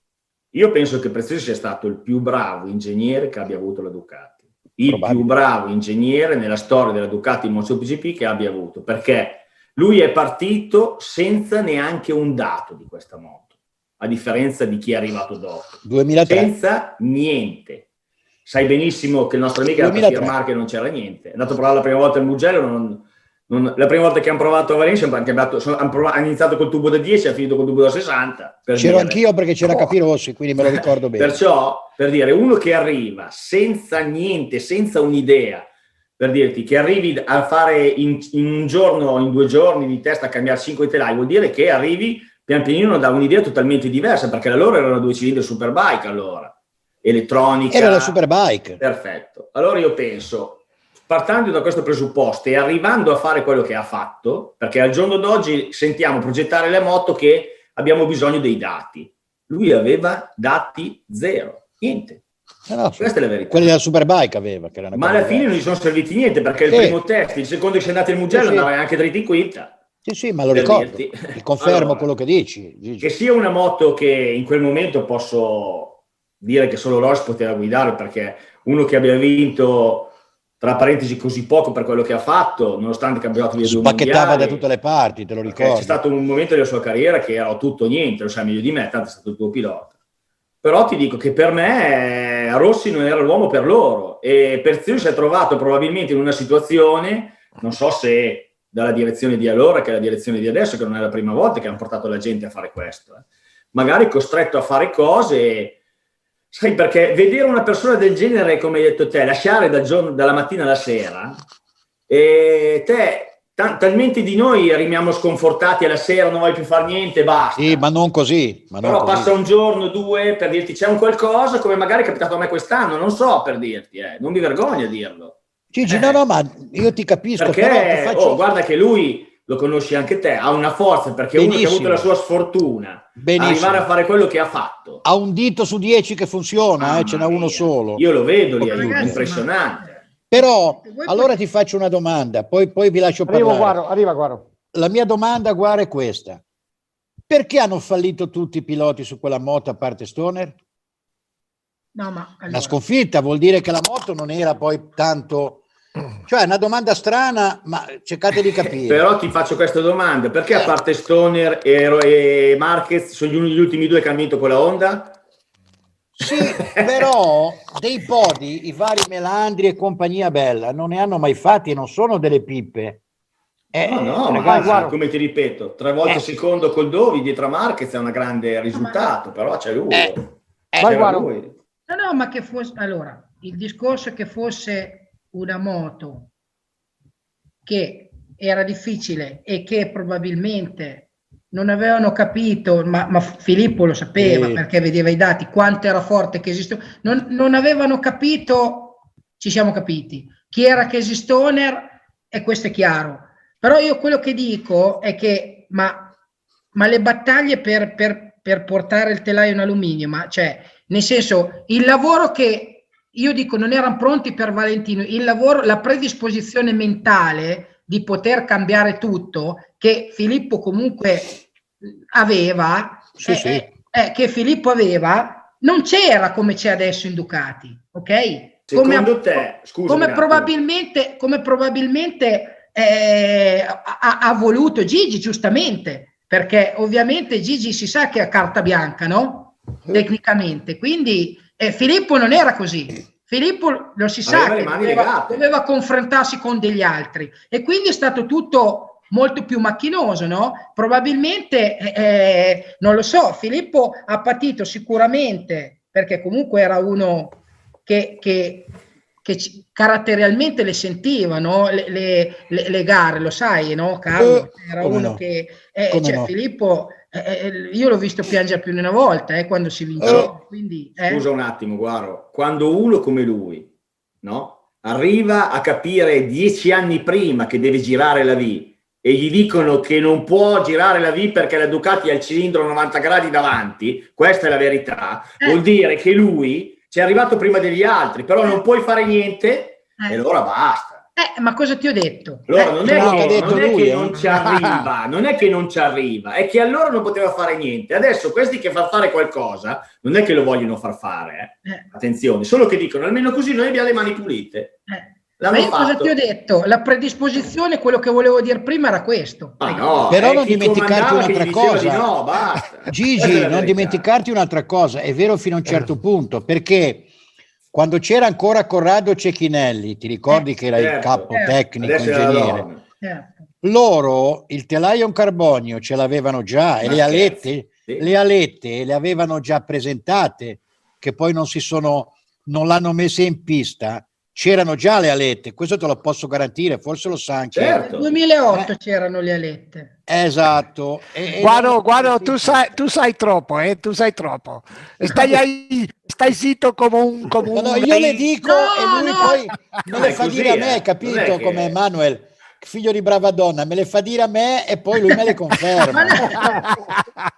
S4: Io penso che Preziosi sia stato il più bravo ingegnere che abbia avuto la Ducati. Il più bravo ingegnere nella storia della Ducati in MotoGP che abbia avuto, perché lui è partito senza neanche un dato di questa moto a differenza di chi è arrivato dopo.
S3: 2003.
S4: Senza niente. Sai benissimo che il nostro amico era per firmare che non c'era niente. È andato a provare la prima volta il Mugello, non, non- la prima volta che hanno provato a Valencia hanno cambiato- sono- hanno, provato- hanno iniziato col tubo da 10 e hanno finito col tubo da 60. per
S3: C'ero
S4: dire.
S3: anch'io perché c'era
S4: Oh.
S3: Capirossi, quindi me lo ricordo bene.
S4: Perciò, per dire, uno che arriva senza niente, senza un'idea, per dirti che arrivi a fare in, in un giorno, in due giorni di testa a cambiare 5 telai, vuol dire che arrivi pian pianino da un'idea totalmente diversa, perché la loro erano due cilindri superbike allora, elettronica.
S3: Era la Superbike.
S4: Perfetto. Allora io penso, partendo da questo presupposto e arrivando a fare quello che ha fatto, perché al giorno d'oggi sentiamo progettare le moto che abbiamo bisogno dei dati. Lui aveva dati zero, niente.
S3: Eh no,
S4: Questa è la verità.
S3: Quelli della Superbike aveva, era una
S4: Ma alla fine non gli sono serviti niente perché il
S3: Sì.
S4: primo test, il secondo che sei andato il Mugello
S3: Sì, sì.
S4: andava anche dritto in quinta.
S3: Sì, sì, ma lo ricordo.
S4: dirti.
S3: Ti confermo
S4: Allora,
S3: quello che dici. Gigi.
S4: Che sia una moto che in quel momento posso dire che solo Ross poteva guidare perché uno che abbia vinto tra parentesi così poco per quello che ha fatto, nonostante via due
S3: Spacchettava da tutte le parti, te lo ricordo.
S4: c'è stato un momento della sua carriera che era tutto niente, lo sai meglio di me, tanto è stato il tuo pilota. Però ti dico che per me eh, Rossi non era l'uomo per loro e Perzio si è trovato probabilmente in una situazione, non so se dalla direzione di allora che è la direzione di adesso, che non è la prima volta che hanno portato la gente a fare questo, eh. magari costretto a fare cose, sai perché vedere una persona del genere, come hai detto te, lasciare dal giorno- dalla mattina alla sera, e te, ta- talmente di noi rimaniamo sconfortati alla sera, non vuoi più fare niente, basta.
S3: Sì, ma non così. Ma non
S4: Però
S3: così.
S4: passa un giorno, due, per dirti c'è un qualcosa, come magari è capitato a me quest'anno, non so per dirti, eh. non mi vergogno a dirlo.
S3: Gigi,
S4: Eh.
S3: no, no, ma io ti capisco.
S4: Perché,
S3: però ti faccio-
S4: oh, guarda che lui, lo conosci anche te, ha una forza, perché è uno che ha avuto
S3: Benissimo.
S4: la sua sfortuna,
S3: Benissimo.
S4: arrivare a fare quello che ha fatto.
S3: Ha un dito su dieci che funziona, eh, ce n'è uno solo.
S4: Io lo vedo lì,
S5: Ma
S4: aiuto,
S5: ragazzi,
S4: impressionante.
S3: Però,
S5: Voi
S3: allora ti faccio una domanda, poi, poi vi lascio
S1: Arrivo,
S3: parlare.
S1: Guaro, arriva, Guaro.
S3: La mia domanda, guarda, è questa. Perché hanno fallito tutti i piloti su quella moto a parte Stoner?
S5: No, ma allora,
S3: Una sconfitta vuol dire che la moto non era poi tanto... Cioè, è una domanda strana, ma cercate di capire.
S4: Però ti faccio questa domanda, perché
S3: Eh.
S4: a parte Stoner e, Marquez sono gli, ultimi due che hanno vinto con la Honda?
S3: Sì, però dei podi, i vari Melandri e compagnia bella, non ne hanno mai fatti e non sono delle pippe. Eh,
S4: No, no,
S3: ragazzi,
S1: guarda.
S4: come ti ripeto, tre volte
S3: Eh.
S4: secondo col Dovi dietro a Marquez è un grande risultato, però c'è lui.
S3: Eh.
S1: Guaro.
S4: lui.
S5: no, no, ma che fosse allora il discorso è che fosse una moto che era difficile e che probabilmente non avevano capito, ma, ma Filippo lo sapeva
S3: Sì.
S5: perché vedeva i dati, quanto era forte che esisteva, non, non avevano capito, ci siamo capiti, chi era Casey Stoner e questo è chiaro. Però io quello che dico è che, ma, ma le battaglie per, per- per portare il telaio in alluminio, ma cioè, nel senso, il lavoro che io dico non erano pronti per Valentino, il lavoro, la predisposizione mentale di poter cambiare tutto, che Filippo comunque aveva,
S3: Sì,
S5: eh,
S3: sì.
S5: eh, eh, che Filippo aveva, non c'era come c'è adesso in Ducati, ok?
S4: Secondo te, scusami
S5: come probabilmente, come probabilmente eh, ha, ha voluto Gigi, giustamente, perché ovviamente Gigi si sa che ha carta bianca, no? Tecnicamente, quindi eh, Filippo non era così. Filippo lo si sa che doveva, doveva confrontarsi con degli altri e quindi è stato tutto molto più macchinoso, no? Probabilmente, eh, non lo so, Filippo ha patito sicuramente perché comunque era uno che, che- che caratterialmente le sentiva, no? le, le- le- le gare, lo sai, no, Carlo?
S3: Eh,
S5: Era
S3: come
S5: uno
S3: no.
S5: che... eh, cioè,
S3: no.
S5: Filippo, eh, eh, io l'ho visto piangere più di una volta eh, quando si vinceva, quindi... eh.
S4: Scusa un attimo, guardo, quando uno come lui, no? Arriva a capire dieci anni prima che deve girare la V e gli dicono che non può girare la V perché la Ducati ha il cilindro 90 gradi davanti, questa è la verità,
S5: Eh.
S4: vuol dire che lui ci è arrivato prima degli altri, però non puoi fare niente
S5: Eh.
S4: e allora basta.
S5: Eh, ma cosa ti ho detto?
S4: Allora
S5: Eh,
S4: non è,
S3: no, l'ha
S4: che,
S3: detto
S4: non, è
S3: lui,
S4: che
S3: eh.
S4: non ci arriva, non è che non ci arriva, è che allora non poteva fare niente. Adesso questi che fanno fare qualcosa non è che lo vogliono far fare, eh.
S5: eh,
S4: attenzione, solo che dicono almeno così noi abbiamo le mani pulite.
S5: eh. Ma io cosa
S4: fatto.
S5: ti ho detto? La predisposizione, quello che volevo dire prima era questo.
S4: Ma no,
S3: Però
S4: è
S3: non dimenticarti un'altra cosa.
S4: di no, è
S3: Gigi, non
S4: verità.
S3: dimenticarti un'altra cosa, è vero fino a un certo punto, perché quando c'era ancora Corrado Cecchinelli, ti ricordi che era il
S4: Certo.
S3: capo
S5: Certo.
S3: tecnico,
S4: Adesso
S3: ingegnere.
S5: Certo.
S3: Loro il telaio in carbonio ce l'avevano già e le alette,
S4: sì.
S3: le alette le avevano già presentate, che poi non si sono, non l'hanno messe in pista. C'erano già le alette, questo te lo posso garantire, forse lo sa anche.
S4: Certo.
S5: Nel 2008 c'erano le alette.
S3: Esatto. E- e-
S2: Guardo, guardo, tu sai, tu sai troppo, eh, tu sai troppo. Stai, ahí, stai zitto come un... Come
S3: No,
S2: un
S3: no, io le dico
S5: No,
S3: e lui
S5: no.
S3: poi me
S4: Non
S3: le fa
S4: così,
S3: dire a
S4: eh.
S3: me,
S4: è
S3: capito?
S4: che-
S3: Come Manuel, figlio di brava donna, me le fa dire a me e poi lui me le conferma.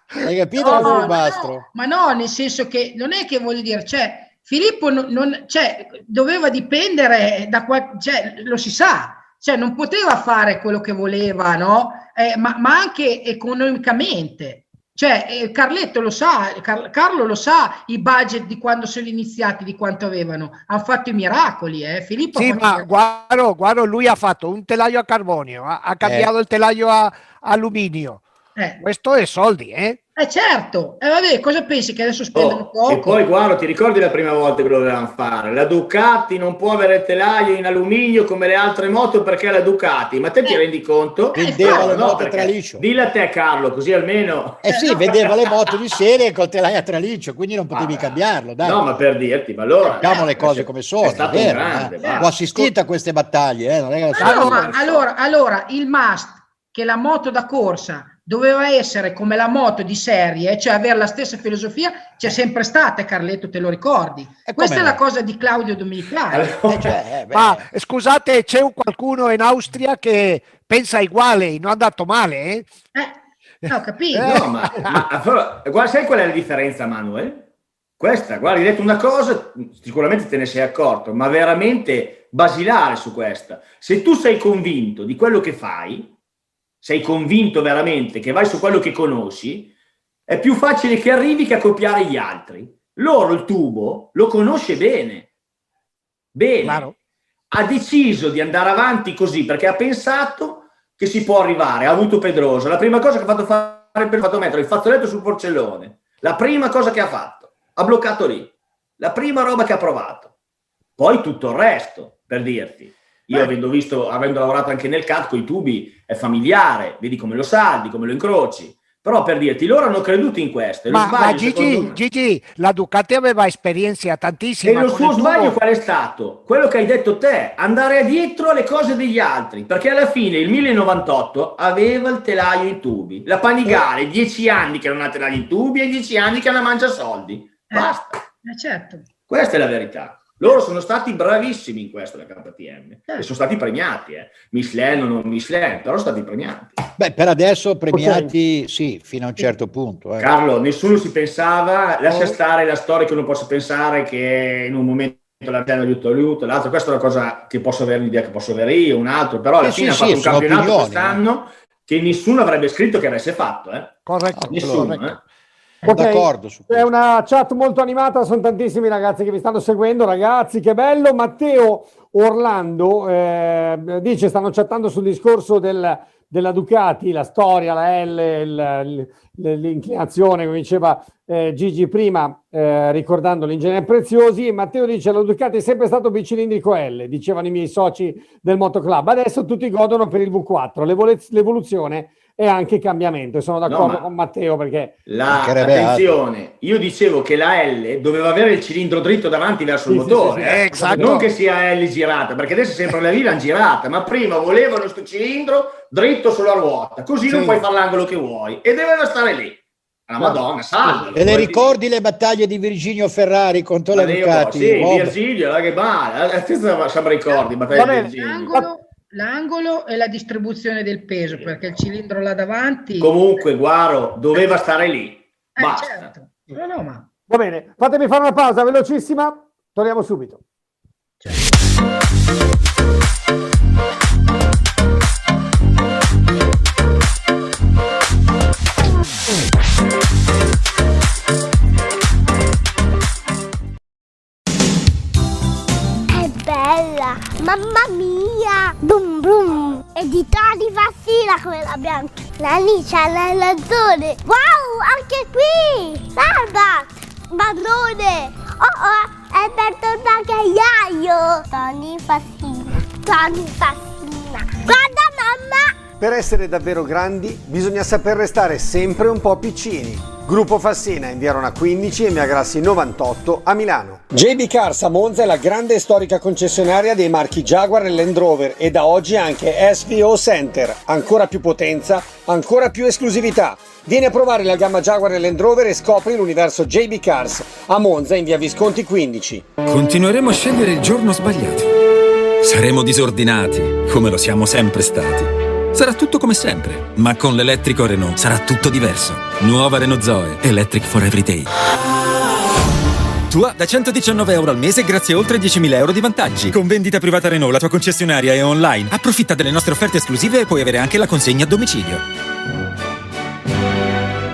S3: Hai capito
S5: No,
S3: come
S5: no, ma no, nel senso che non è che voglio dire, cioè, Filippo non, non- cioè, doveva dipendere da qual- cioè, lo si sa, cioè non poteva fare quello che voleva, no? Eh, ma, ma anche economicamente. Cioè, eh, Carletto lo sa, Car- Carlo lo sa i budget di quando sono iniziati, di quanto avevano. Hanno fatto i miracoli, eh? Filippo ha
S2: Sì,
S5: fatto-
S2: ma guardo, guardo, lui ha fatto un telaio a carbonio, ha, ha cambiato il telaio a alluminio.
S5: eh,
S2: Questo è soldi, eh?
S5: Eh, certo, e vabbè, cosa pensi che adesso spendono
S4: Oh,
S5: poco?
S4: e poi guarda, ti ricordi la prima volta che lo dovevano fare? La Ducati non può avere il telaio in alluminio come le altre moto perché è la Ducati, ma te ti
S5: Eh.
S4: rendi conto?
S3: Vendeva
S4: No,
S3: le
S4: no,
S3: moto
S4: perché-
S3: traliccio.
S4: Dilla a te Carlo, così almeno...
S3: Eh sì, vendeva le moto di serie col telaio a traliccio, quindi non potevi
S4: Ah,
S3: cambiarlo. Dai,
S4: No, ma per dirti, ma allora...
S3: diciamo le cose
S4: è-
S3: come sono.
S4: È stato
S3: vero,
S4: grande,
S3: eh.
S4: va.
S3: Ho assistito a queste battaglie, eh, non è che
S5: no, ma allora, allora il must che la moto da corsa doveva essere come la moto di serie, cioè avere la stessa filosofia, c'è sempre stata, Carletto, te lo ricordi.
S3: E
S5: Questa è la cosa di Claudio Domenicali.
S4: Allora-
S3: Eh, cioè, eh,
S2: Ma scusate, c'è un qualcuno in Austria che pensa uguale, non è andato male, eh?
S5: Eh, no, capito?
S4: No, ma, ma guarda, sai qual è la differenza, Manuel? Questa, guarda, hai detto una cosa, sicuramente te ne sei accorto, ma veramente basilare su questa. Se tu sei convinto di quello che fai, sei convinto veramente che vai su quello che conosci, è più facile che arrivi che a copiare gli altri. Loro il tubo lo conosce bene. Bene.
S2: Claro.
S4: Ha deciso di andare avanti così perché ha pensato che si può arrivare. Ha avuto Pedrosa. La prima cosa che ha fatto fare per fatto mettere il fazzoletto sul porcellone. La prima cosa che ha fatto. Ha bloccato lì. La prima roba che ha provato. Poi tutto il resto, per dirti. Io avendo visto, avendo lavorato anche nel CAD con i tubi, è familiare, vedi come lo saldi, come lo incroci. Però per dirti, loro hanno creduto in questo. E lo
S2: Ma, ma
S4: sbaglio,
S2: Gigi,
S4: secondo me-
S2: Gigi, la Ducati aveva esperienza
S4: e
S2: tantissima.
S4: lo
S2: con
S4: suo sbaglio
S2: tubo.
S4: qual è stato? Quello che hai detto te, andare dietro alle cose degli altri, perché alla fine il 1098 aveva il telaio in tubi. La Panigale, dieci anni che non ha telaio in tubi e dieci anni che non mangia soldi. Basta.
S5: Eh, certo.
S4: Questa è la verità. Loro sono stati bravissimi in questo, la KTM,
S5: Eh.
S4: e sono stati premiati. Eh. Michelin o non Michelin, però sono stati premiati.
S3: Beh, per adesso premiati sì, fino a un certo punto. eh.
S4: Carlo, nessuno si pensava, lascia
S2: Oh.
S4: stare la storia che uno possa pensare che in un momento la piano aiuto aiuto, l'altro, questa è una cosa che posso avere un'idea che posso avere io, un altro, però alla
S3: Eh
S4: fine
S3: sì,
S4: ha fatto
S3: sì,
S4: un campionato
S3: opinioni,
S4: quest'anno che nessuno avrebbe scritto che avesse fatto, eh?
S2: Corretto,
S4: Nessuno,
S2: corretto.
S4: eh?
S3: Sono
S1: Ok,
S3: d'accordo su questo.
S1: una chat molto animata, sono tantissimi ragazzi che vi stanno seguendo, ragazzi, che bello. Matteo Orlando eh, dice, stanno chattando sul discorso del- della Ducati, la storia, la L, l'inclinazione, come diceva eh, Gigi prima, eh, ricordando l'ingegnere Preziosi. Matteo dice, la Ducati è sempre stato bicilindrico L, dicevano i miei soci del Motoclub. Adesso tutti godono per il V4, L'evole- l'evoluzione è anche cambiamento. E sono d'accordo
S4: ma-
S1: con Matteo perché...
S4: La, attenzione, io dicevo che la L doveva avere il cilindro dritto davanti verso il
S1: Sì, sì,
S4: motore,
S1: sì, sì.
S4: eh.
S2: Eh, esatto.
S4: non che sia L girata, perché adesso sempre la V l'hanno girata, ma prima volevano questo cilindro dritto sulla ruota, così non puoi fare l'angolo che vuoi, e doveva stare lì. La Madonna, salva.
S3: E le ricordi le battaglie di Virginio Ferrari contro la Ducati?
S4: Sì,
S3: Bob?
S4: Virgilio, eh, che male, eh, questo siamo ricordi, battaglia di.
S5: L'angolo, l'angolo e la distribuzione del peso, perché il cilindro là davanti...
S4: Comunque, Guaro, doveva stare lì,
S5: Eh,
S4: basta.
S5: certo. No, no, ma...
S1: Va bene, fatemi fare una pausa velocissima, torniamo subito.
S12: È La Licia, la. Wow, anche qui! Guarda! Marrone! Oh oh, è bentornato anche Iaio! Tony Fassina. Tony Fassina. Guarda mamma.
S8: Per essere davvero grandi bisogna saper restare sempre un po' piccini. Gruppo Fassina in via Rona 15 e Via Grassi 98 a Milano.
S13: JB Cars a Monza è la grande e storica concessionaria dei marchi Jaguar e Land Rover e da oggi anche SVO Center. Ancora più potenza, ancora più esclusività. Vieni a provare la gamma Jaguar e Land Rover e scopri l'universo JB Cars a Monza in via Visconti 15.
S14: Continueremo a scegliere il giorno sbagliato. Saremo disordinati, come lo siamo sempre stati. Sarà tutto come sempre, ma con l'elettrico Renault sarà tutto diverso. Nuova Renault Zoe, Electric for Everyday. Tua da 119 euro al mese grazie a oltre 10.000 euro di vantaggi. Con vendita privata Renault, la tua concessionaria è online. Approfitta delle nostre offerte esclusive e puoi avere anche la consegna a domicilio.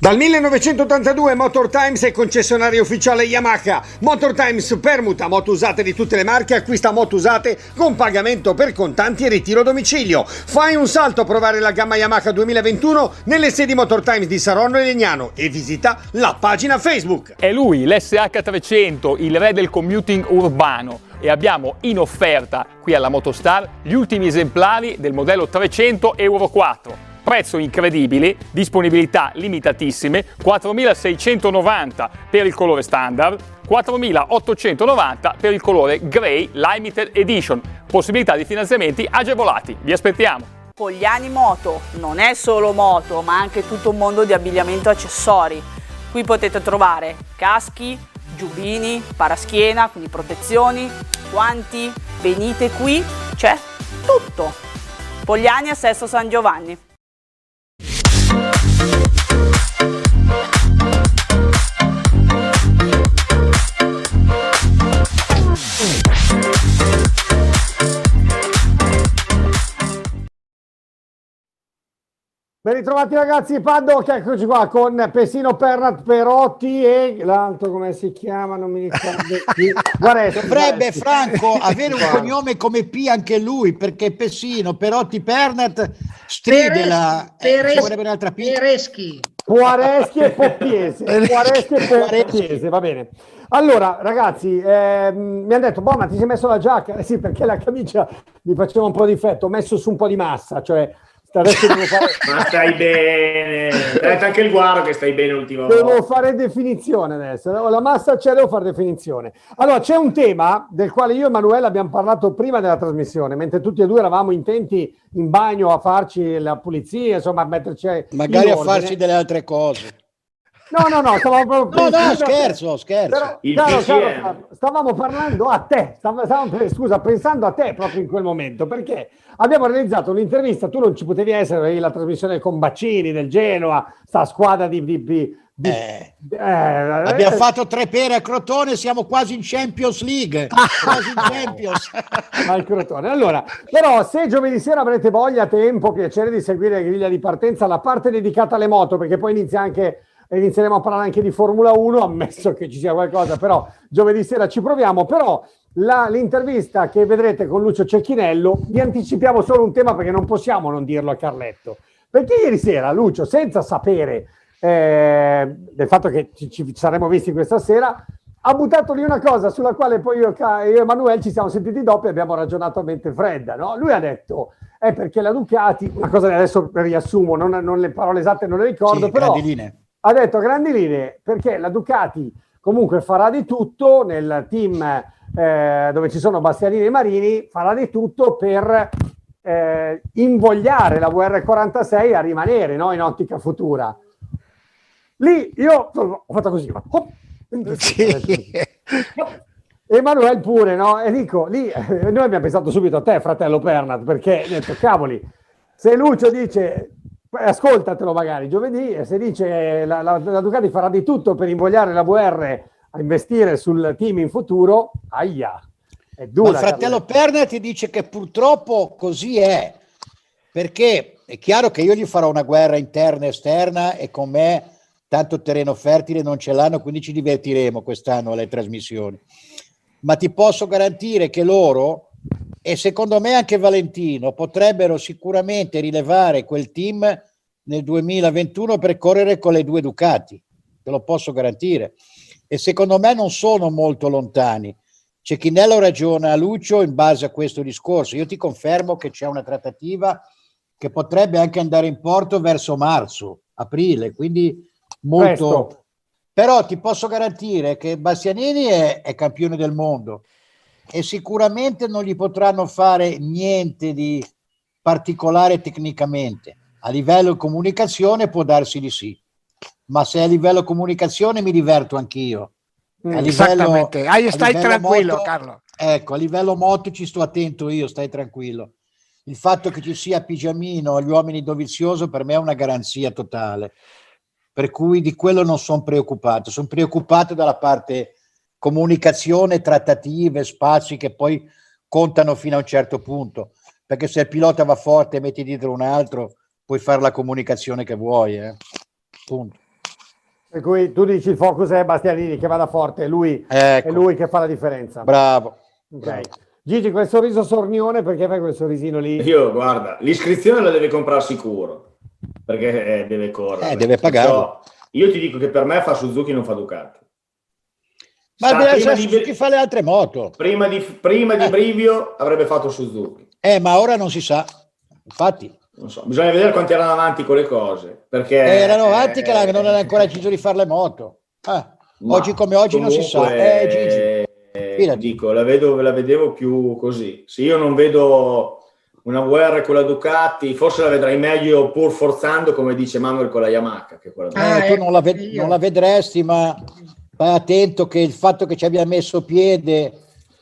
S8: Dal 1982 Motor Times è concessionario ufficiale Yamaha. Motor Times permuta moto usate di tutte le marche, acquista moto usate con pagamento per contanti e ritiro a domicilio. Fai un salto a provare la gamma Yamaha 2021 nelle sedi Motor Times di Saronno e Legnano e visita la pagina Facebook.
S15: È lui, l'SH300, il re del commuting urbano e abbiamo in offerta qui alla Motostar gli ultimi esemplari del modello 300 Euro 4 prezzo incredibile, disponibilità limitatissime, 4.690 per il colore standard, 4.890 per il colore Grey Limited Edition, possibilità di finanziamenti agevolati. Vi aspettiamo!
S16: Pogliani Moto non è solo moto, ma anche tutto un mondo di abbigliamento e accessori. Qui potete trovare caschi, giubbini, paraschiena, quindi protezioni, guanti. Venite qui, c'è tutto. Pogliani a Sesto San Giovanni.
S1: Ben ritrovati ragazzi, Paddock, eccoci qua con Pessino Pernat Perotti e l'altro come si chiama, non mi ricordo più. Guareschi,
S3: Dovrebbe
S1: Guareschi.
S3: Franco avere un cognome come P anche lui, perché Pessino, Perotti, Pernat stride la... eh,
S5: Peres-
S3: un'altra P.
S5: Pereschi.
S1: Puareschi e Poppiese, Puareschi e Poppiese, va bene. Allora, ragazzi, ehm, mi hanno detto, boh, ma ti sei messo la giacca? Eh sì, perché la camicia mi faceva un po' di effetto, ho messo su un po' di massa, cioè adesso devo fare,
S4: Ma stai bene. Detto anche il guaro che stai bene l'ultima
S1: devo
S4: volta.
S1: fare definizione adesso, la massa c'è, devo fare definizione. Allora, c'è un tema del quale io e Emanuele abbiamo parlato prima della trasmissione, mentre tutti e due eravamo intenti in bagno a farci la pulizia, insomma, a metterci
S3: Magari
S1: in
S3: a farsi delle altre cose.
S1: No, no, no, stavamo proprio
S3: No, no, scherzo, scherzo.
S1: Però, caro, caro, stavamo parlando a te, stav- stavamo, scusa, pensando a te proprio in quel momento, perché abbiamo realizzato un'intervista, tu non ci potevi essere, avevi la trasmissione con Baccini del Genoa, sta squadra di... di, di- di- eh,
S3: Abbiamo
S1: eh,
S3: fatto tre pere a Crotone, siamo quasi in Champions League. quasi in Champions.
S1: al Crotone. Allora, però se giovedì sera avrete voglia, tempo, piacere di seguire la griglia di partenza, la parte dedicata alle moto, perché poi inizia anche inizieremo a parlare anche di Formula 1, ammesso che ci sia qualcosa, però giovedì sera ci proviamo, però la- l'intervista che vedrete con Lucio Cecchinello, vi anticipiamo solo un tema perché non possiamo non dirlo a Carletto, perché ieri sera Lucio, senza sapere eh, del fatto che ci, ci saremmo visti questa sera, ha buttato lì una cosa sulla quale poi io, io e Emanuele ci siamo sentiti dopo e abbiamo ragionato a mente fredda. No? Lui ha detto, è perché la Ducati, una cosa che adesso riassumo, non, non le parole esatte non le ricordo,
S3: Sì,
S1: però
S3: linee.
S1: Ha detto a grandi linee perché la Ducati comunque farà di tutto nel team eh, dove ci sono Bastianini e Marini, farà di tutto per eh, invogliare la VR46 a rimanere no, in ottica futura. Lì io ho fatto così, ma- hop, Emanuele pure, no? E dico, lì eh, noi abbiamo pensato subito a te, fratello Pernat, perché detto, cavoli, se Lucio dice, ascoltatelo magari giovedì, e se dice la, la, la Ducati farà di tutto per invogliare la VR a investire sul team in futuro, aia, è
S3: Ma
S1: dura.
S3: il fratello Perna ti dice che purtroppo così è, perché è chiaro che io gli farò una guerra interna e esterna e con me tanto terreno fertile non ce l'hanno, quindi ci divertiremo quest'anno alle trasmissioni. Ma ti posso garantire che loro, e secondo me anche Valentino, potrebbero sicuramente rilevare quel team nel 2021 per correre con le due Ducati, te lo posso garantire. E secondo me non sono molto lontani. Cecchinello ragiona a Lucio in base a questo discorso. Io ti confermo che c'è una trattativa che potrebbe anche andare in porto verso marzo, aprile, quindi molto...
S1: Presto.
S3: Però ti posso garantire che Bastianini è, è campione del mondo e sicuramente non gli potranno fare niente di particolare tecnicamente. A livello comunicazione può darsi di sì, ma se a livello comunicazione mi diverto anch'io. A livello-
S2: Esattamente.
S3: A
S2: stai tranquillo,
S3: moto-
S2: Carlo.
S3: Ecco, a livello moto ci sto attento io, stai tranquillo. Il fatto che ci sia Pigiamino agli uomini Dovizioso per me è una garanzia totale. Per cui di quello non sono preoccupato. Sono preoccupato dalla parte comunicazione, trattative, spazi che poi contano fino a un certo punto. Perché se il pilota va forte e metti dietro un altro, puoi fare la comunicazione che vuoi. eh. Punto.
S1: Per cui tu dici il focus è Bastianini che vada forte, è lui,
S3: Ecco.
S1: è lui che fa la differenza.
S3: Bravo.
S1: Ok. Gigi, quel sorriso sornione, perché fai quel sorrisino lì?
S4: Io, guarda, l'iscrizione la deve comprare sicuro, perché eh, deve correre.
S3: Eh, deve pagarlo.
S4: Perciò Io ti dico che per me fa Suzuki non fa Ducati.
S3: Ma
S4: prima di-
S3: chi fa le altre moto.
S4: Prima di, prima di Brivio avrebbe fatto Suzuki.
S3: Eh, ma ora non si sa. Infatti,
S4: Non so, bisogna vedere quanti erano avanti con le cose, perché...
S3: eh, erano avanti
S4: eh,
S3: che la- non hanno ancora deciso di fare le moto. Ah, oggi come oggi non si sa.
S4: comunque,
S3: Eh, Gigi.
S4: eh, dico, la, vedo, la vedevo più così. Se io non vedo una VR con la Ducati, forse la vedrai meglio pur forzando, come dice Manuel con la Yamaha. Che quella
S3: Eh, tu non la, ved- non la vedresti, ma vai attento che il fatto che ci abbia messo piede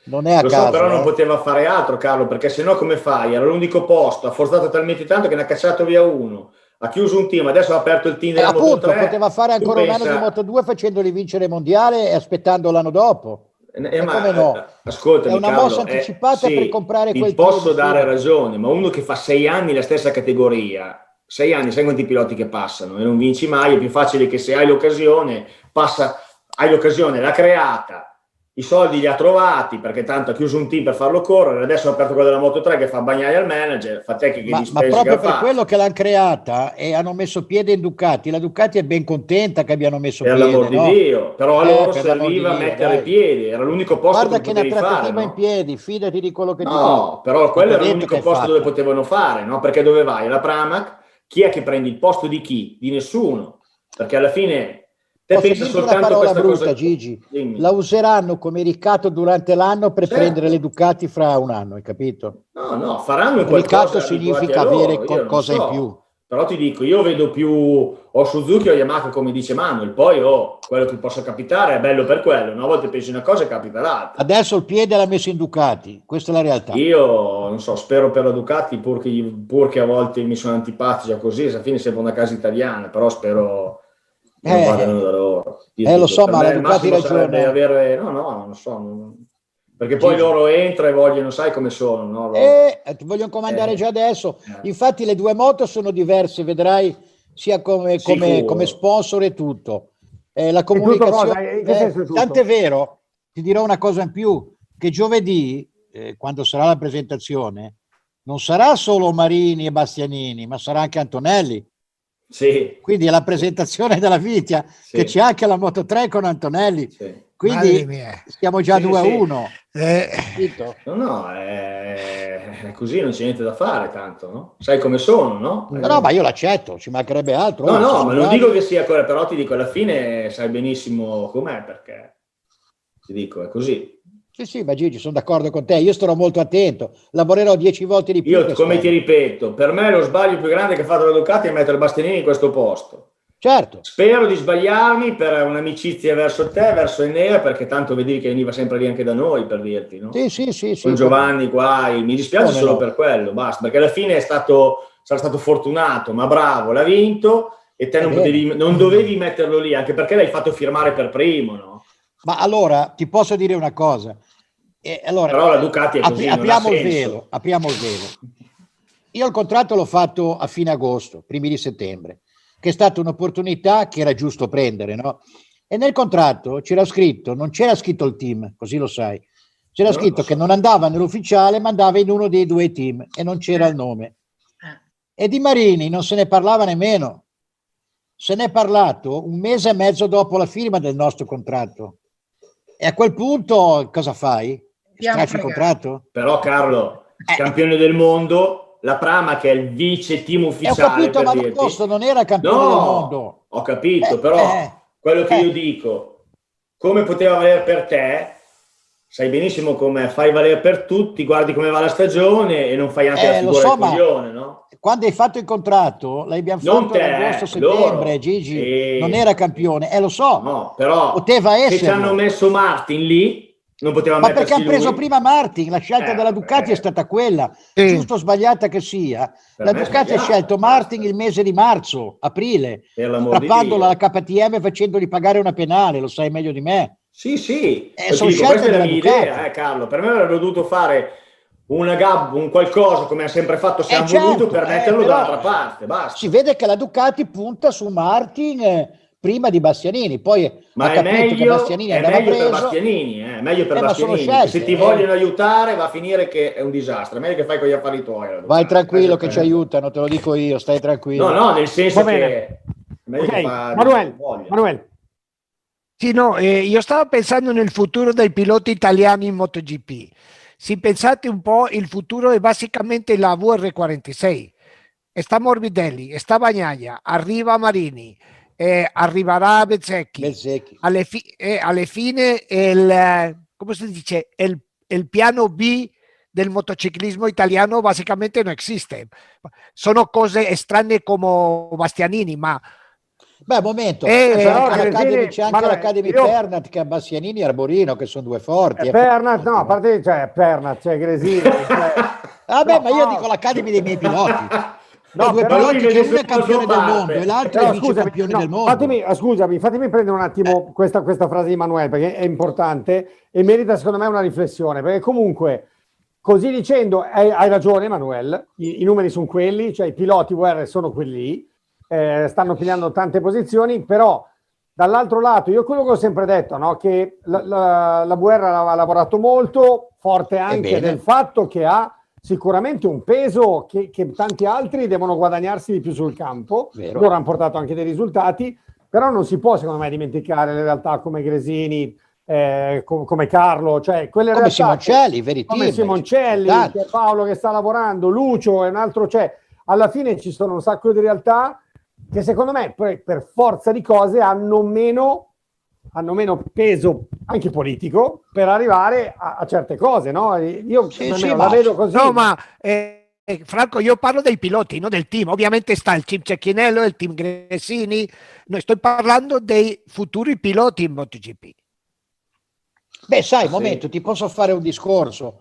S3: non è a
S4: Lo
S3: caso.
S4: so, però non
S3: eh.
S4: poteva fare altro, Carlo, perché sennò come fai? Era l'unico posto, ha forzato talmente tanto che ne ha cacciato via uno, ha chiuso un team, adesso ha aperto il team
S3: Eh,
S4: della
S3: appunto,
S4: Moto3.
S3: poteva fare ancora un anno di Moto 2 facendoli vincere mondiale e aspettando l'anno dopo.
S4: Eh,
S3: E
S4: ma,
S3: come no?
S4: eh, ascoltami,
S3: È una
S4: Carlo,
S3: mossa
S4: eh,
S3: anticipata
S4: sì,
S3: per comprare quel
S4: posso
S3: team, sì.
S4: dare ragione, ma uno che fa sei anni la stessa categoria, sei anni, sai quanti piloti che passano e non vinci mai, è più facile che se hai l'occasione, passa, hai l'occasione, l'ha creata, i soldi li ha trovati perché tanto ha chiuso un team per farlo correre, adesso ha aperto quello della Moto 3 che fa bagnare al manager, fa te che
S3: Ma,
S4: gli
S3: ma proprio per
S4: fa.
S3: quello che l'hanno creata e hanno messo piede in Ducati, la Ducati è ben contenta che abbiano messo
S4: Per
S3: piede.
S4: l'amor di
S3: no?
S4: Dio, però a
S3: Eh,
S4: loro
S3: per l'amor
S4: serviva
S3: di Dio,
S4: mettere
S3: dai.
S4: piedi, era l'unico posto
S3: Guarda
S4: che
S3: che
S4: potevi fare. no?
S3: in piedi, fidati di quello che ti.
S4: No, però quello
S3: Ti
S4: era l'unico posto dove potevano fare, no? Perché dove vai? Alla Pramac, chi è che prendi il posto di chi? Di nessuno. Perché alla fine te
S3: Posso dirti una parola brutta,
S4: cosa.
S3: Gigi?
S4: Dimmi.
S3: La useranno come ricatto durante l'anno per
S4: Certo.
S3: prendere le Ducati fra un anno, hai capito?
S4: No, no, faranno
S3: Il
S4: qualcosa
S3: ricatto significa avere qualcosa in
S4: so.
S3: più.
S4: Però ti dico, io vedo più o Suzuki o Yamaha come dice Manuel, poi oh, quello che possa capitare è bello per quello, una volta pensi una cosa e capita l'altra.
S3: Adesso il piede l'ha messo in Ducati, questa è la realtà.
S4: Io non so, spero per la Ducati, pur che, pur che a volte mi sono antipatici così, alla fine sembra una casa italiana, però spero non
S3: Eh.
S4: vadano da loro. Io
S3: Eh,
S4: dico,
S3: lo so, ma
S4: me
S3: la
S4: il
S3: Ducati
S4: massimo sarebbe
S3: ragione.
S4: avere- No, no, non so, non- perché poi
S3: Gigi.
S4: loro entrano e vogliono, sai come sono, no? Loro-
S3: eh, ti voglio comandare
S4: Eh.
S3: già adesso. Infatti le due moto sono diverse, vedrai, sia come, come- come sponsor e tutto. Eh, la
S1: tutto
S3: comunicazione... eh,
S1: è tutto?
S3: tant'è vero, ti dirò una cosa in più, che giovedì, eh, quando sarà la presentazione, non sarà solo Marini e Bastianini, ma sarà anche Antonelli.
S4: Sì.
S3: Quindi è la presentazione della Vitia, che c'è anche la Moto 3 con Antonelli.
S2: Madre
S3: Quindi siamo già
S4: Sì,
S3: 2 a
S4: sì.
S3: 1.
S2: Eh?
S4: No, no, è... è così, non c'è niente da fare tanto, no? Sai come sono, no?
S3: No, no, ma io l'accetto, ci mancherebbe altro.
S4: No, no, ma non dico che sia quello, però ti dico, alla fine sai benissimo com'è, perché ti dico, è così.
S3: Sì, sì, ma Gigi, sono d'accordo con te. Io starò molto attento. Lavorerò dieci volte di più.
S4: Io, come ti ripeto, per me lo sbaglio più grande che ha fatto la Ducati è mettere Bastianini in questo posto.
S3: Certo.
S4: Spero di sbagliarmi per un'amicizia verso te, verso Enea, perché tanto vedi che veniva sempre lì anche da noi, per dirti, no?
S3: Sì, sì, sì. sì.
S4: Con Giovanni qua, mi dispiace solo
S3: no.
S4: per quello, basta, perché alla fine è stato, sarà stato fortunato, ma bravo, l'ha vinto e te non, potevi- non dovevi metterlo lì, anche perché l'hai fatto firmare per primo, no?
S3: Ma allora ti posso dire una cosa. Eh, allora,
S4: Però la Ducati è così, non ha
S3: apriamo il velo. Apriamo il velo. Io il contratto l'ho fatto a fine agosto, primi di settembre, che è stata un'opportunità che era giusto prendere, no? E nel contratto c'era scritto, non c'era scritto il team, così lo sai. C'era
S4: No,
S3: scritto
S4: so.
S3: che non andava nell'ufficiale, ma andava in uno dei due team e non c'era il nome. E di Marini non se ne parlava nemmeno. Se ne è parlato un mese e mezzo dopo la firma del nostro contratto. E a quel punto cosa fai? Stracci il contratto?
S4: Però Carlo,
S3: Eh.
S4: campione del mondo, la Prama che è il vice team
S3: E ho
S4: ufficiale.
S3: capito,
S4: per
S3: ma
S4: dirti.
S3: D'Agosto non era campione
S4: No,
S3: del mondo.
S4: Ho capito,
S3: Eh,
S4: però
S3: eh,
S4: quello che
S3: eh.
S4: io dico, come poteva valere per te, sai benissimo come fai valere per tutti, guardi come va la stagione e non fai anche la
S3: Eh, lo
S4: figura
S3: so,
S4: del
S3: ma
S4: coglione, no?
S3: Quando hai fatto il contratto, l'abbiamo
S4: Non
S3: fatto
S4: te,
S3: agosto-settembre,
S4: loro.
S3: Gigi,
S4: Sì.
S3: non era campione, eh lo so,
S4: No, però
S3: poteva
S4: se ci
S3: essere.
S4: hanno messo Martin lì, non poteva
S3: Ma perché hanno preso
S4: lui.
S3: prima Martin, la scelta
S4: Eh,
S3: della Ducati
S4: eh.
S3: è stata quella,
S2: Sì.
S3: giusto o sbagliata che sia.
S4: Per
S3: La Ducati ha scelto. Martin il mese di marzo, aprile,
S4: Dio.
S3: alla KTM e facendogli pagare una penale, lo sai meglio di me.
S4: Sì, sì,
S3: Eh, sono
S4: dico,
S3: scelte
S4: questa è la
S3: della
S4: mia
S3: Ducati.
S4: idea, eh, Carlo. Per me avrebbero dovuto fare una gab, un qualcosa come ha sempre fatto se
S3: Eh,
S4: hanno
S3: certo,
S4: voluto per
S3: eh,
S4: metterlo
S3: però-
S4: dall'altra parte. Basta.
S3: Si vede che la Ducati punta su Martin eh, prima di Bastianini, poi
S4: Ma
S3: ha
S4: è
S3: capito che
S4: meglio,
S3: Bastianini
S4: è meglio per
S3: preso.
S4: Bastianini, eh, è meglio per
S3: Eh,
S4: Bastianini.
S3: scelte,
S4: Se ti
S3: eh.
S4: vogliono aiutare va a finire che è un disastro. È meglio che fai con gli affari tuoi.
S3: Vai tranquillo che ci aiutano, te lo dico io, stai tranquillo.
S4: No, no, nel senso che è meglio
S1: Ok,
S4: che fa
S1: Manuel. Manuel,
S2: Sì, no, eh, io stavo pensando nel futuro dei piloti italiani in MotoGP. Se pensate un po', il futuro è basicamente la VR46. Sta Morbidelli, sta Bagnaia, arriva Marini, eh, arriverà Bezzecchi. Alle, fi- eh, alle fine il, come si dice, il, il piano B del motociclismo italiano basicamente non esiste. Sono cose strane come Bastianini, ma
S3: Beh, momento,
S2: Eh,
S3: c'è
S1: però, Gresini-
S3: c'è anche
S1: Manuel,
S3: l'Academy
S1: io-
S3: Pernat che ha Bastianini e Arborino, che sono due forti.
S1: eh,
S3: eh.
S1: Pernat, no, a parte cioè, Pernat, cioè Gresini. cioè-
S3: Vabbè,
S1: No,
S3: ma io
S1: no.
S3: dico l'Academy dei miei piloti.
S1: No,
S3: due piloti che uno è campione del mondo e l'altro
S1: Però
S3: è vice campione
S1: no,
S3: del mondo.
S1: fatemi, ah, scusami, fatemi prendere un attimo questa, questa frase di Manuel perché è importante e merita secondo me una riflessione perché comunque così dicendo hai, hai ragione Manuel, I, i numeri sono quelli, cioè i piloti VR sono quelli, eh, stanno pigliando tante posizioni, però dall'altro lato io quello che ho sempre detto, no, che la, la, la VR ha lavorato molto, forte anche del fatto che ha sicuramente un peso che, che tanti altri devono guadagnarsi di più sul campo.
S3: Vero.
S1: Loro hanno portato anche dei risultati, però non si può secondo me dimenticare le realtà come Gresini, eh, com- come Carlo, cioè quelle
S3: Come
S1: realtà che-
S3: Simoncelli, veri
S1: come Simoncelli, c'è Paolo che sta lavorando, Lucio e un altro c'è. Alla fine ci sono un sacco di realtà che secondo me poi per forza di cose hanno meno, hanno meno peso anche politico per arrivare a, a certe cose, no? Io
S3: Sì, sì,
S1: la
S3: ma-
S1: vedo così.
S2: No, ma eh, eh, Franco, io parlo dei piloti, non del team. Ovviamente sta il team Cecchinello, il team Gressini. No, sto parlando dei futuri piloti in MotoGP.
S3: Beh, sai, momento, ti posso fare un discorso.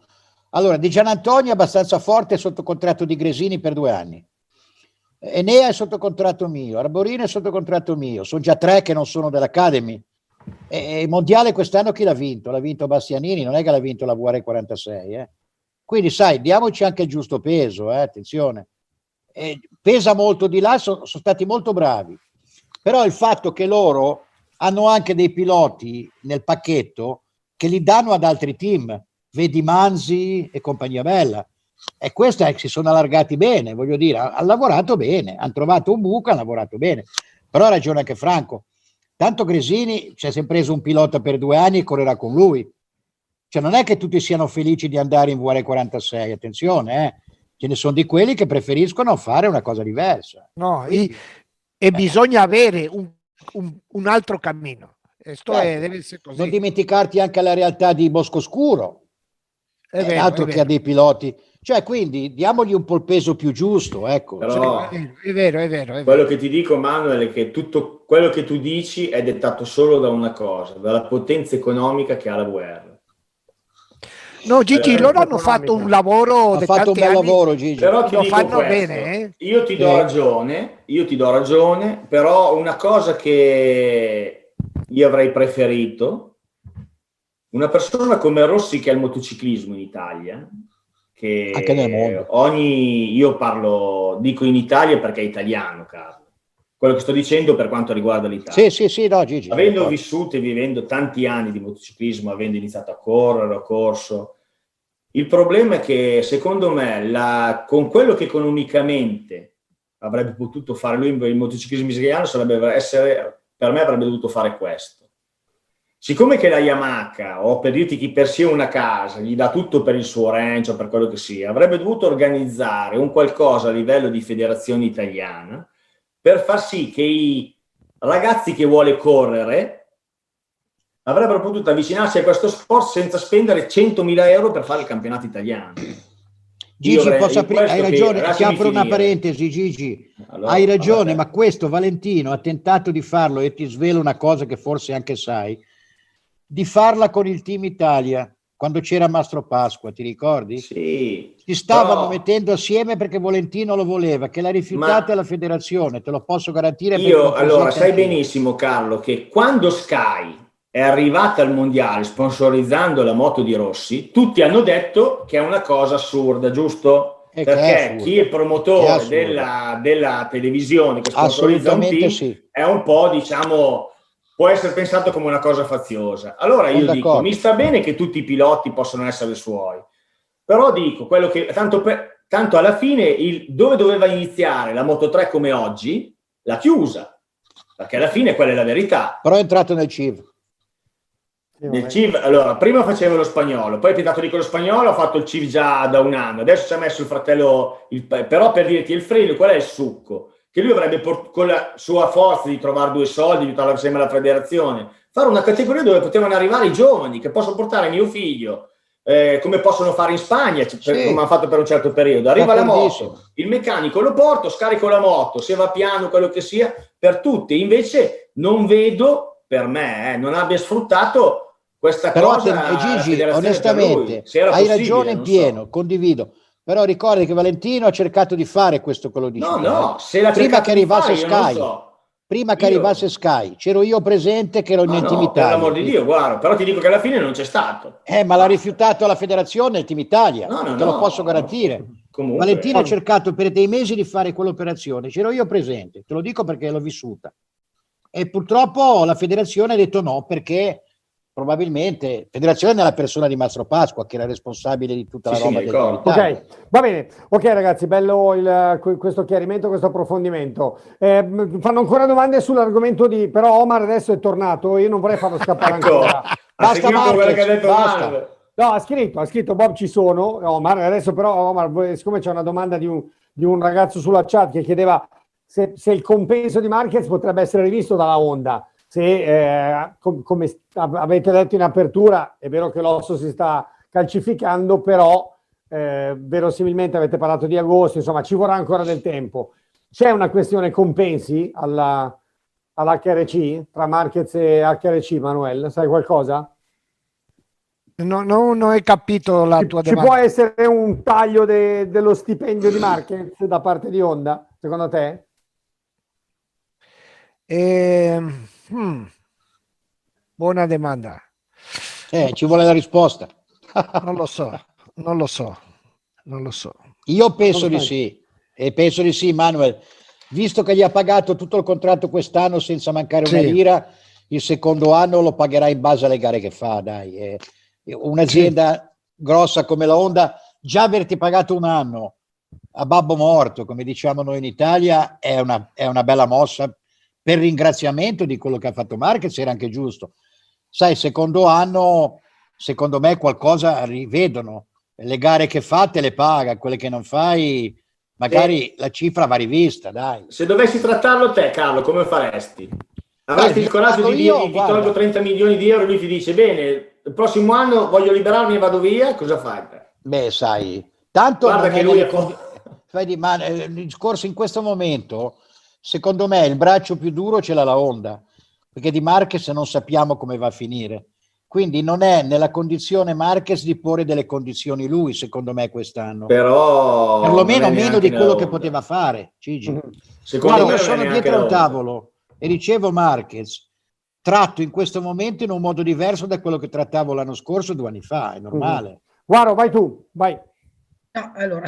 S3: Allora, Di Gian Antonio è abbastanza forte sotto contratto di Gresini per due anni. Enea è sotto contratto mio, Arborino è sotto contratto mio, sono già tre che non sono dell'Academy. E il mondiale quest'anno chi l'ha vinto? L'ha vinto Bastianini, non è che l'ha vinto la VR46. Eh? Quindi, sai, diamoci anche il giusto peso, eh? attenzione. Eh, pesa molto di là, sono, sono stati molto bravi. Però il fatto che loro hanno anche dei piloti nel pacchetto che li danno ad altri team, vedi Manzi e compagnia bella. E questo è che si sono allargati bene, voglio dire, ha- hanno lavorato bene, hanno trovato un buco, hanno lavorato bene. Però ha ragione anche Franco. Tanto Gresini ci ha sempre preso un pilota per due anni e correrà con lui. Cioè non è che tutti siano felici di andare in VR46, attenzione, eh. ce ne sono di quelli che preferiscono fare una cosa diversa.
S2: No, e, e bisogna avere un, un- un altro cammino. È-
S3: Certo. Non dimenticarti anche la realtà di Boscoscuro,
S2: È
S3: è
S2: vero,
S3: altro
S2: è
S3: che ha dei piloti. Cioè, quindi diamogli un po' il peso più giusto, ecco.
S4: Però-
S3: Cioè,
S2: È vero, è vero, è vero.
S4: Quello che ti dico, Manuel, è che tutto quello che tu dici è dettato solo da una cosa, dalla potenza economica che ha la VR.
S2: No, Gigi,
S4: Eh,
S2: loro hanno fatto un lavoro
S3: ha fatto un bel
S2: anni,
S3: lavoro, Gigi.
S4: Però ti
S2: lo
S4: dico
S2: fanno
S4: questo,
S2: bene, eh?
S4: Io ti do
S3: Sì.
S4: ragione, io ti do ragione, però una cosa che io avrei preferito, una persona come Rossi che ha il motociclismo in Italia, che
S3: Anche nel mondo.
S4: ogni, io parlo, dico in Italia perché è italiano, Carlo. Quello che sto dicendo per quanto riguarda l'Italia.
S3: Sì, sì, sì, no, Gigi.
S4: Avendo vissuto e vivendo tanti anni di motociclismo, avendo iniziato a correre, ho corso, il problema è che secondo me la- con quello che economicamente avrebbe potuto fare lui il motociclismo israeliano sarebbe essere, per me avrebbe dovuto fare questo. Siccome che la Yamaha, o per dirti chi per sé una casa, gli dà tutto per il suo ranch o per quello che sia, avrebbe dovuto organizzare un qualcosa a livello di federazione italiana per far sì che i ragazzi che vuole correre avrebbero potuto avvicinarsi a questo sport senza spendere 100.000 euro per fare il campionato italiano.
S3: Gigi, apri- hai ragione, ti apro una parentesi, Gigi.
S4: Allora,
S3: hai ragione,
S4: vabbè.
S3: ma questo Valentino ha tentato di farlo e ti svelo una cosa che forse anche sai, di farla con il Team Italia quando c'era Mastro Pasqua, ti ricordi?
S4: Sì.
S3: Si stavano
S4: però-
S3: mettendo assieme perché Volentino lo voleva, che l'ha rifiutata
S4: Ma-
S3: la federazione, te lo posso garantire.
S4: Io,
S3: lo
S4: allora, sai
S3: anch'io.
S4: benissimo, Carlo, che quando Sky è arrivata al mondiale sponsorizzando la moto di Rossi, tutti hanno detto che è una cosa assurda, giusto?
S3: E è
S4: Perché
S3: assurda.
S4: chi è
S3: è
S4: promotore
S3: assurda.
S4: della, della televisione che sponsorizza un team
S3: sì.
S4: è un po', diciamo, può essere pensato come una cosa faziosa. Allora io dico, mi sta bene che tutti i piloti possono essere suoi, però dico, quello che, tanto, per- tanto alla fine, il- dove doveva iniziare la Moto 3 come oggi, l'ha chiusa, perché alla fine quella è la verità.
S3: Però è entrato nel CIV.
S4: Nel CIV, allora, prima faceva lo spagnolo, poi è piantato di quello spagnolo, ha fatto il CIV già da un anno, adesso ci ha messo il fratello, il- però per dirti il freno, qual è il succo? Che lui avrebbe port- con la sua forza di trovare due soldi, di aiutare assieme alla federazione, fare una categoria dove potevano arrivare i giovani, che possono portare mio figlio, eh, come possono fare in Spagna, per-
S3: Sì.
S4: come hanno fatto per un certo periodo. Arriva la moto, il meccanico lo porto, scarico la moto, se va piano, quello che sia, per tutti. Invece non vedo, per me, eh, non abbia sfruttato questa
S3: Però
S4: cosa. la
S3: Gigi, onestamente, hai ragione in
S4: non so.
S3: pieno, condivido. Però ricordi che Valentino ha cercato di fare questo quello di
S4: No, no, se l'ha
S3: prima che arrivasse
S4: fare,
S3: Sky,
S4: so.
S3: prima che
S4: Io-
S3: arrivasse Sky, c'ero io presente che ero
S4: No,
S3: in
S4: no,
S3: Team
S4: per
S3: Italia.
S4: l'amor di Dio, guarda, però ti dico che alla fine non c'è stato.
S3: Eh, ma l'ha rifiutato la federazione, il Team Italia,
S4: No, no,
S3: te lo
S4: no.
S3: posso garantire.
S4: Comunque,
S3: Valentino ha cercato per dei mesi di fare quell'operazione, c'ero io presente, te lo dico perché l'ho vissuta. E purtroppo la federazione ha detto no perché probabilmente, federazione nella persona di Mastro Pasqua che era responsabile di tutta
S4: Sì,
S3: la
S4: sì,
S3: roba Italia.
S1: Ok, va bene. Ok, ragazzi, bello il- que- questo chiarimento, questo approfondimento. Eh, fanno ancora domande sull'argomento di. Però Omar adesso è tornato, io non vorrei farlo scappare
S4: Ecco,
S1: ancora.
S4: ha detto
S3: basta.
S1: No, ha scritto, ha scritto Bob ci sono, Omar, adesso però Omar, siccome c'è una domanda di un, di un ragazzo sulla chat che chiedeva se, se il compenso di Marquez potrebbe essere rivisto dalla Honda, se eh, com- come avete detto in apertura, è vero che l'osso si sta calcificando, però eh, verosimilmente avete parlato di agosto, insomma ci vorrà ancora del tempo. C'è una questione compensi alla, all'HRC, tra Marquez e HRC, Manuel, sai qualcosa?
S2: No, no, non hai capito la tua
S1: Ci
S2: domanda.
S1: può essere un taglio de- dello stipendio di Marquez da parte di Honda, secondo te?
S2: Ehm, hmm, buona domanda.
S3: Eh, ci vuole la risposta.
S2: Non lo so, non lo so, non lo so.
S3: Io penso di sì, e penso di sì, Manuel. Visto che gli ha pagato tutto il contratto quest'anno senza mancare una
S2: Sì.
S3: lira, il secondo anno lo pagherà in base alle gare che fa. Dai, Eh, un'azienda grossa come la Honda, già averti pagato un anno a babbo morto, come diciamo noi in Italia, è una, è una bella mossa per ringraziamento di quello che ha fatto Marquez, era anche giusto. Sai, secondo anno, secondo me qualcosa rivedono. Le gare che fa te le paga, quelle che non fai, magari la cifra va rivista, dai.
S4: Se dovessi trattarlo te, Carlo, come faresti? Avresti il coraggio di dirgli ti tolgo 30 milioni di euro e lui ti dice bene, il prossimo anno voglio liberarmi e vado via, cosa fai?
S3: Beh, sai, tanto
S4: Guarda che lui è
S3: condi- Vedi, ma eh, il discorso in questo momento, secondo me, il braccio più duro ce l'ha la Honda, perché di Marquez non sappiamo come va a finire. Quindi non è nella condizione Marquez di porre delle condizioni lui, secondo me, quest'anno.
S4: Però
S3: Perlomeno meno di quello che poteva fare, Gigi.
S4: Secondo
S3: Guarda,
S4: me
S3: sono dietro un tavolo e ricevo Marquez tratto in questo momento in un modo diverso da quello che trattavo l'anno scorso, due anni fa, è normale.
S1: Guarda, vai tu, vai.
S5: No, allora,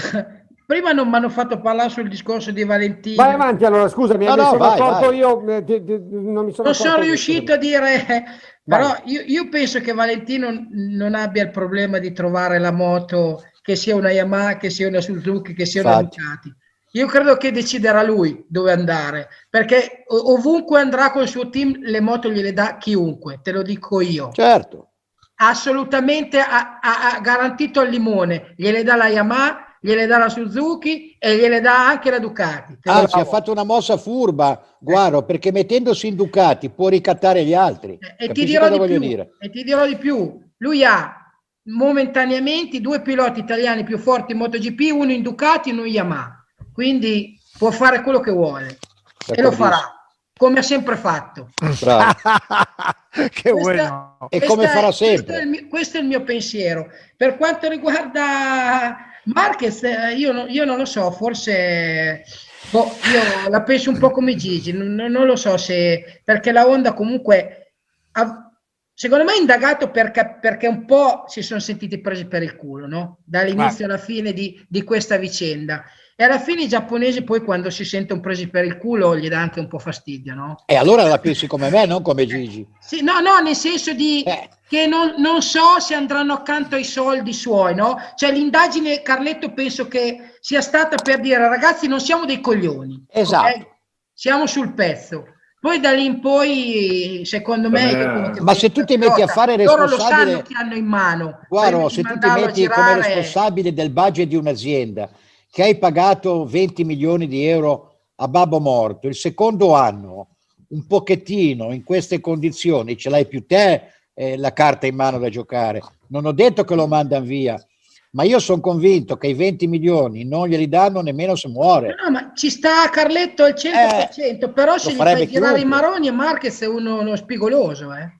S5: prima non mi hanno fatto parlare sul discorso di Valentino.
S1: Vai avanti allora, scusami,
S5: No,
S1: mi
S5: no,
S1: sono
S5: vai, vai.
S1: io, eh, ti- ti- non mi sono
S5: non sono riuscito a dire,
S1: Vai.
S5: però io, io penso che Valentino non abbia il problema di trovare la moto che sia una Yamaha, che sia una Suzuki, che sia una
S3: Infatti.
S5: Ducati. Io credo che deciderà lui dove andare, perché ov- ovunque andrà col suo team le moto gliele dà chiunque, te lo dico io.
S3: Certo.
S5: Assolutamente ha, ha- ha garantito al limone, gliele dà la Yamaha, gliele dà la Suzuki e gliele dà anche la Ducati. Te
S3: Anzi,
S5: dico.
S3: ha fatto una mossa furba, Guaro, perché mettendosi in Ducati può ricattare gli altri.
S5: E ti, più,
S3: dire?
S5: e ti dirò di più, lui ha momentaneamente due piloti italiani più forti in MotoGP, uno in Ducati e uno in Yamaha, quindi può fare quello che vuole e lo farà, come ha sempre fatto.
S3: Bravo.
S2: che
S5: Questa-
S2: bueno.
S3: E come
S5: è-
S3: farà
S5: Questo è,
S3: sempre.
S5: mio, questo è il mio pensiero. Per quanto riguarda Marquez, eh, io, io non lo so, forse boh, io la penso un po' come Gigi, non, non lo so se perché la Honda comunque ha- secondo me è indagato perché, perché un po' si sono sentiti presi per il culo, no? Dall'inizio alla fine di, di questa vicenda. E alla fine i giapponesi poi quando si sentono presi per il culo gli dà anche un po' fastidio, no?
S3: E allora la pensi come me, non come Gigi.
S5: Sì, no, no, nel senso di che non, non so se andranno accanto ai soldi suoi, no? Cioè l'indagine, Carletto, penso che sia stata per dire ragazzi non siamo dei coglioni.
S3: Esatto.
S5: ok? Siamo sul pezzo. Poi da lì in poi, secondo me...
S3: Eh, ma se tu ti metti a fare
S5: Loro lo
S3: responsabile-
S5: sanno che hanno in mano.
S3: Guarda, se tu ti metti come responsabile del budget di un'azienda che hai pagato 20 milioni di euro a babbo morto, il secondo anno un pochettino in queste condizioni ce l'hai più te eh, la carta in mano da giocare. Non ho detto che lo mandano via, ma io sono convinto che i 20 milioni non glieli danno nemmeno se muore.
S5: No, ma ci sta Carletto al 100%, però se gli
S3: Eh,
S5: fai girare i maroni e Marquez è uno, uno spigoloso, eh.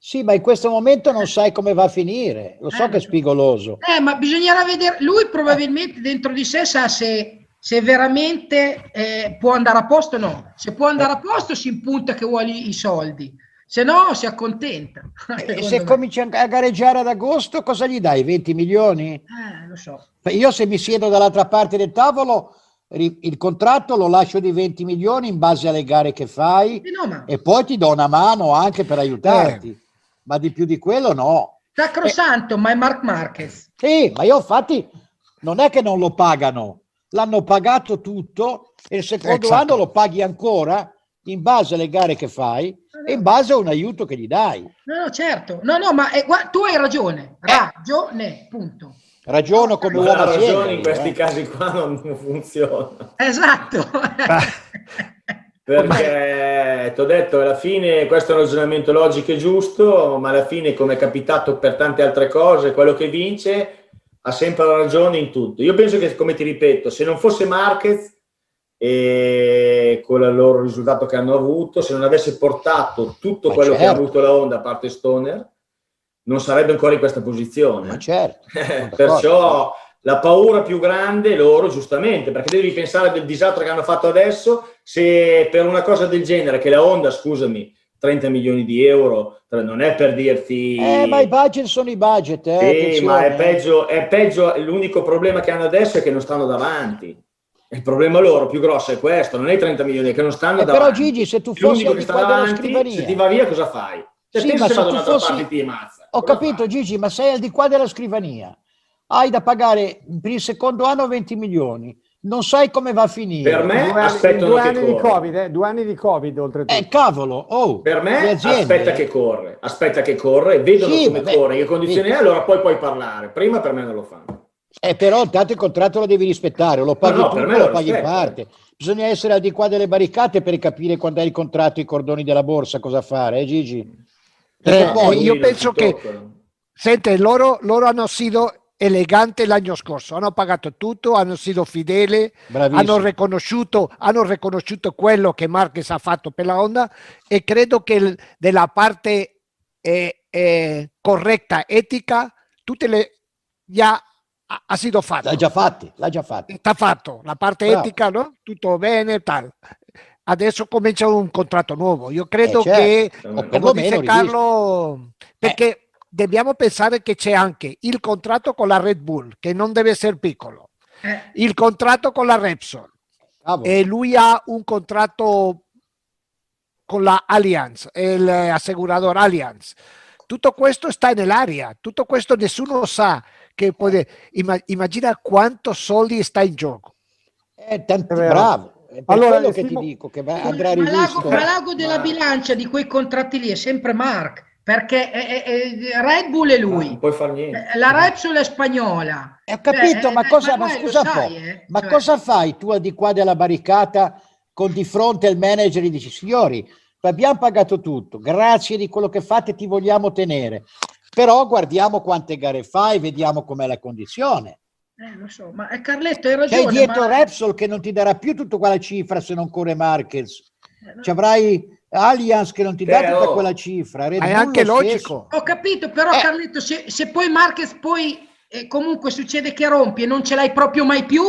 S3: Sì, ma in questo momento non sai come va a finire. Lo so che è spigoloso.
S5: Eh, ma bisognerà vedere, lui probabilmente dentro di sé sa se, se veramente eh, può andare a posto o no. Se può andare a posto si impunta che vuole i soldi, se no si accontenta.
S3: E
S5: Secondo
S3: se
S5: me.
S3: cominci a gareggiare ad agosto, cosa gli dai? 20 milioni?
S5: Eh, lo so.
S3: Io se mi siedo dall'altra parte del tavolo, il contratto lo lascio di 20 milioni in base alle gare che fai
S5: no, ma-
S3: e poi ti do una mano anche per aiutarti. Ma di più di quello no.
S5: Sacrosanto, ma è Mark Marquez.
S3: Sì, ma io infatti non è che non lo pagano, l'hanno pagato tutto e il secondo
S5: Esatto.
S3: anno lo paghi ancora in base alle gare che fai e in base a un aiuto che gli dai.
S5: No, no, certo. No, no, ma eh, gua- tu hai ragione. Ragione, punto.
S3: Ragiono come
S4: Ma
S3: uomo
S4: ragione, in questi
S3: eh.
S4: casi qua non funziona.
S5: Esatto.
S4: Perché ti ho detto, alla fine questo è un ragionamento logico e giusto, ma alla fine, come è capitato per tante altre cose, quello che vince ha sempre ragione in tutto. Io penso che, come ti ripeto, se non fosse Marquez e con il loro risultato che hanno avuto, se non avesse portato tutto
S3: Ma
S4: quello che ha
S3: certo.
S4: avuto la Honda a parte Stoner, non sarebbe ancora in questa posizione.
S3: Ma certo.
S4: Perciò la paura più grande loro, giustamente, perché devi pensare del disastro che hanno fatto adesso, se per una cosa del genere, che la Honda, scusami, 30 milioni di euro, non è per dirti...
S3: Eh, ma i budget sono i budget, eh,
S4: Sì, ma è
S3: eh.
S4: peggio, è peggio, l'unico problema che hanno adesso è che non stanno davanti. Il problema loro più grosso è questo, non è i 30 milioni, che non stanno
S3: Eh, però
S4: davanti.
S3: Gigi, se tu fossi
S4: L'unico
S3: al
S4: che
S3: di
S4: sta
S3: qua della
S4: davanti,
S3: scrivania.
S4: se ti va via cosa fai? Se
S3: Sì, ma
S4: se
S3: tu fossi-
S4: parte ti ammazza.
S3: Ho capito Gigi, ma sei al di qua della scrivania. Hai da pagare per il secondo anno 20 milioni. Non sai come va a finire.
S4: Per me,
S1: Due anni,
S4: aspettano
S1: due anni di. Covid, eh, due anni di Covid oltretutto.
S3: Eh, cavolo, oh,
S4: Per me aspetta che corre, aspetta che corre, vedono
S3: Sì,
S4: come
S3: vabbè.
S4: corre, in che condizioni è, allora poi puoi parlare. Prima per me non lo fanno.
S3: Eh, però intanto il contratto lo devi rispettare, o lo paghi
S4: No, no,
S3: tutto lo
S4: lo
S3: paghi in parte. Bisogna essere al di qua delle barricate per capire quando hai il contratto, i cordoni della borsa, cosa fare, eh Gigi? Perché
S2: Eh,
S3: poi
S2: io penso che, sente, loro, loro hanno sido eleganti l'anno scorso, hanno pagato tutto, hanno sido fedeli, hanno riconosciuto, hanno riconosciuto quello che Marquez ha fatto per la Honda e credo che il- della parte eh, eh, corretta, etica, tutte le ya ha, ha sido fatto.
S3: l'ha già fatti, l'ha già fatti.
S2: Sta fatto, la parte
S3: Bravo.
S2: etica, no? Tutto bene, tal. Adesso comincia un contratto nuovo. Io credo
S3: Eh, certo.
S2: che, come dice. Carlo, perché dobbiamo pensare che c'è anche il contratto con la Red Bull, che non deve essere piccolo, il contratto con la Repsol, e lui ha un contratto con la Allianz, il eh, asegurador Allianz. Tutto questo sta nell'aria, tutto questo nessuno sa che può... Imma- immagina quanto soldi sta in gioco.
S3: È
S1: vero.
S3: bravo. È per
S1: Allora,
S3: quello che
S1: Simo-
S3: ti dico che va-
S5: Ma
S3: andrà rivisto.
S5: ma l'ago della bilancia di quei contratti lì è sempre Mark, perché è- è- è- Red Bull è lui,
S4: Non puoi fare niente.
S5: Eh, la Repsol è spagnola.
S3: Ho capito,
S5: Eh,
S3: ma
S5: eh,
S3: cosa,
S5: ma
S3: ma scusa un
S5: sai,
S3: po',
S5: eh?
S3: ma
S5: Cioè-
S3: cosa fai tu al di qua della barricata con di fronte al manager e dici signori, abbiamo pagato tutto, grazie di quello che fate, ti vogliamo tenere, però guardiamo quante gare fai, vediamo com'è la condizione.
S5: Eh, lo so, ma eh, Carletto hai ragione.
S3: dietro
S5: ma-
S3: Repsol che non ti darà più tutta quella cifra se non corre Marquez.
S5: Eh,
S3: Ci avrai Allianz che non ti dà
S4: Eh,
S3: tutta
S4: oh.
S3: quella cifra. Red
S2: è
S3: Bull
S2: anche
S3: lo
S2: logico.
S5: Ho capito, però
S3: Eh.
S5: Carletto, se, se poi Marquez poi eh, comunque succede che rompi e non ce l'hai proprio mai più,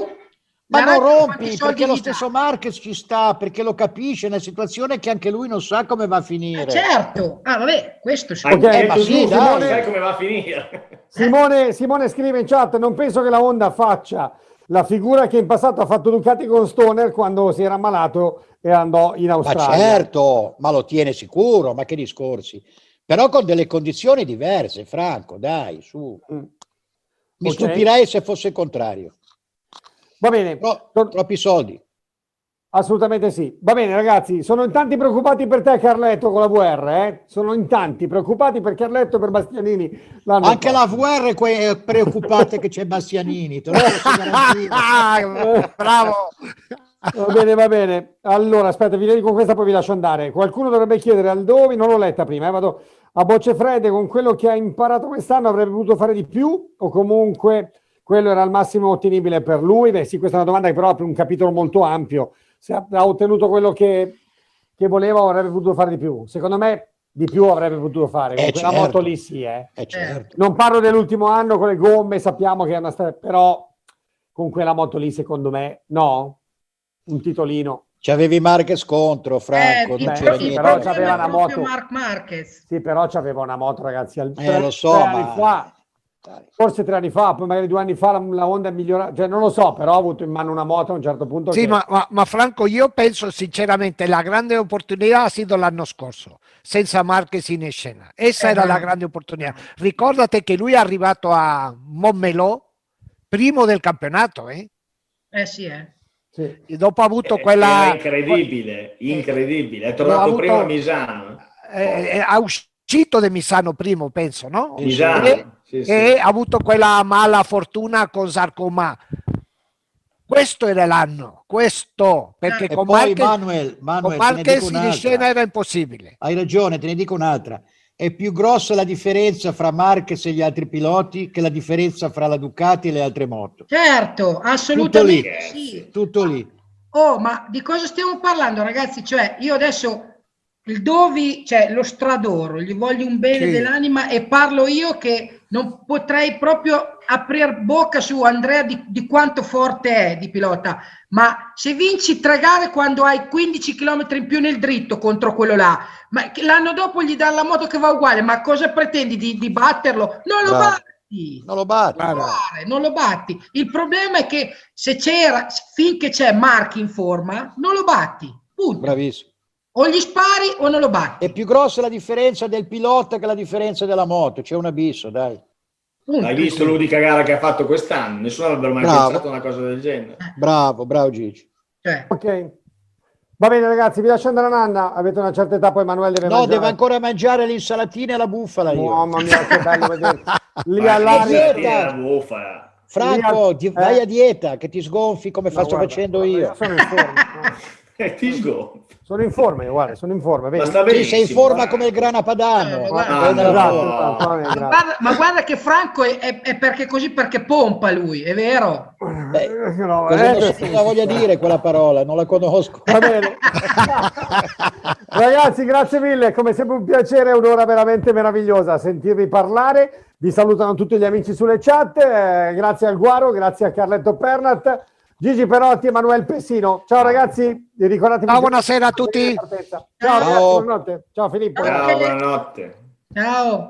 S3: Ma non rompi perché lo stesso Marquez ci sta, perché lo capisce, è una situazione che anche lui non sa come va a finire.
S5: Eh, certo, ah vabbè, questo sì.
S1: Ok,
S3: Eh, ma sì,
S4: sai come va a finire.
S1: Simone, Simone scrive in chat: Non penso che la Honda faccia la figura che in passato ha fatto Ducati con Stoner quando si era ammalato e andò in
S3: Ma
S1: Australia.
S3: certo, ma lo tiene sicuro, ma che discorsi. Però con delle condizioni diverse, Franco, dai, su.
S1: Mm.
S3: Mi
S1: Ok.
S3: stupirei se fosse il contrario.
S1: Va bene, Tor-
S3: troppi soldi.
S1: Assolutamente sì. Va bene, ragazzi, sono in tanti preoccupati per te, Carletto, con la VR. Eh? Sono in tanti preoccupati per Carletto e per Bastianini.
S3: Anche la
S1: prossimo.
S3: VR è preoccupata che c'è Bastianini.
S2: bravo.
S1: Va bene, va bene. Allora, aspetta, vi leggo questa, poi vi lascio andare. Qualcuno dovrebbe chiedere al Dovi, non l'ho letta prima, eh, vado a bocce fredde, con quello che ha imparato quest'anno avrebbe potuto fare di più o comunque quello era il massimo ottenibile per lui? Beh sì, questa è una domanda che però apre un capitolo molto ampio. Se ha, ottenuto quello che, che voleva o avrebbe potuto fare di più? Secondo me di più avrebbe potuto fare. Con
S3: Eh,
S1: quella
S3: certo.
S1: moto lì sì, eh.
S3: Eh, certo.
S1: Non parlo dell'ultimo anno con le gomme, sappiamo che è una storia, però con quella moto lì secondo me no, un titolino.
S3: C'avevi Marquez contro, Franco,
S5: Eh,
S3: non c'era niente.
S1: però c'aveva una moto.
S5: Mark Marquez.
S1: Sì, però c'aveva una moto, ragazzi. Al,
S3: Eh, lo so, ma-
S1: fa, forse tre anni fa, poi magari due anni fa la, la Honda è migliorata, cioè non lo so, però ha avuto in mano una moto a un certo punto.
S2: Sì,
S1: che-
S2: ma, ma- ma Franco, io penso sinceramente la grande opportunità ha sido l'anno scorso, senza Marquez in scena. Essa
S5: Eh,
S2: era
S5: no.
S2: la grande opportunità. Ricordate che lui è arrivato a Montmelò primo del campionato, eh?
S5: Eh sì, eh.
S1: sì.
S2: E dopo ha avuto
S4: Eh,
S2: quella...
S4: Incredibile, incredibile. È tornato
S2: Ho avuto-
S4: prima a Misano.
S2: eh, eh, ha uscito da Misano primo, penso, no?
S4: Misano,
S2: E,
S4: sì, sì.
S2: e ha avuto quella mala fortuna con Sarcoma. Questo era l'anno, questo, perché
S3: E
S2: con
S3: poi
S2: Marquez,
S3: Manuel,
S2: con
S3: Manuel ne
S2: Marquez in scena era impossibile.
S3: Hai ragione, te ne dico un'altra. È più grossa la differenza fra Marquez e gli altri piloti che la differenza fra la Ducati e le altre moto.
S5: Certo,
S3: Tutto lì,
S5: assolutamente sì.
S3: tutto lì.
S5: Oh, ma di cosa stiamo parlando, ragazzi? Cioè, io adesso il Dovi, cioè lo stradoro, gli voglio un bene
S2: Sì.
S5: dell'anima e parlo io che non potrei proprio aprire bocca su Andrea di, di quanto forte è di pilota, ma se vinci tre gare quando hai 15 km in più nel dritto contro quello là, ma l'anno dopo gli dà la moto che va uguale, ma cosa pretendi di, di batterlo? Non lo
S3: Bravo.
S5: batti!
S3: Non lo batti.
S5: Non lo fare, non lo batti. Il problema è che se c'era, finché c'è Mark in forma, non lo batti. Punto.
S3: Bravissimo.
S5: O gli spari o non lo batti.
S3: È più grossa la differenza del pilota che la differenza della moto. C'è un abisso, dai.
S5: Punto.
S4: Hai visto l'unica gara che ha fatto quest'anno? Nessuno avrebbe mai
S3: Bravo.
S4: pensato una cosa del genere.
S3: Bravo, bravo Gigi.
S5: Cioè,
S1: Ok. Va bene ragazzi, vi lascio andare a Nanna, avete una certa età, poi Emanuele deve
S3: No,
S1: mangiare.
S3: devo ancora mangiare l'insalatina e la bufala io.
S1: Mamma mia, che bello vedere. Lì all'aria.
S4: la bufala.
S3: Franco,
S1: Lì
S3: ti-
S1: al-
S3: vai
S1: eh.
S3: a dieta che ti sgonfi come
S1: No,
S3: faccio
S1: guarda,
S3: facendo
S1: guarda,
S3: io.
S1: Sono in forma.
S4: Eh, ti sgonfi.
S1: Sono in forma, io, guarda, sono in forma.
S4: Ma
S1: Vedi?
S4: sta
S3: Sì, sei in forma
S4: guarda.
S3: come il grana padano.
S5: Eh,
S1: Guarda,
S4: Ah,
S1: esatto, esatto,
S5: ma, guarda, ma guarda che Franco è, è- è perché così perché pompa lui, è vero?
S3: Beh,
S1: Eh, no,
S3: cosa,
S1: eh,
S3: non- cosa voglia dire quella parola? Non la conosco.
S1: Va bene. Ragazzi, grazie mille, come sempre un piacere, un'ora veramente meravigliosa sentirvi parlare. Vi salutano tutti gli amici sulle chat, eh, grazie al Guaro, grazie a Carletto Pernat, Gigi Perotti e Manuel Pessino. Ciao ragazzi, ricordatevi
S2: Ciao, buonasera a tutti.
S1: Ciao,
S3: Ciao.
S1: ragazzi, buonanotte. Ciao Filippo.
S4: Ciao, buonanotte.
S5: Ciao.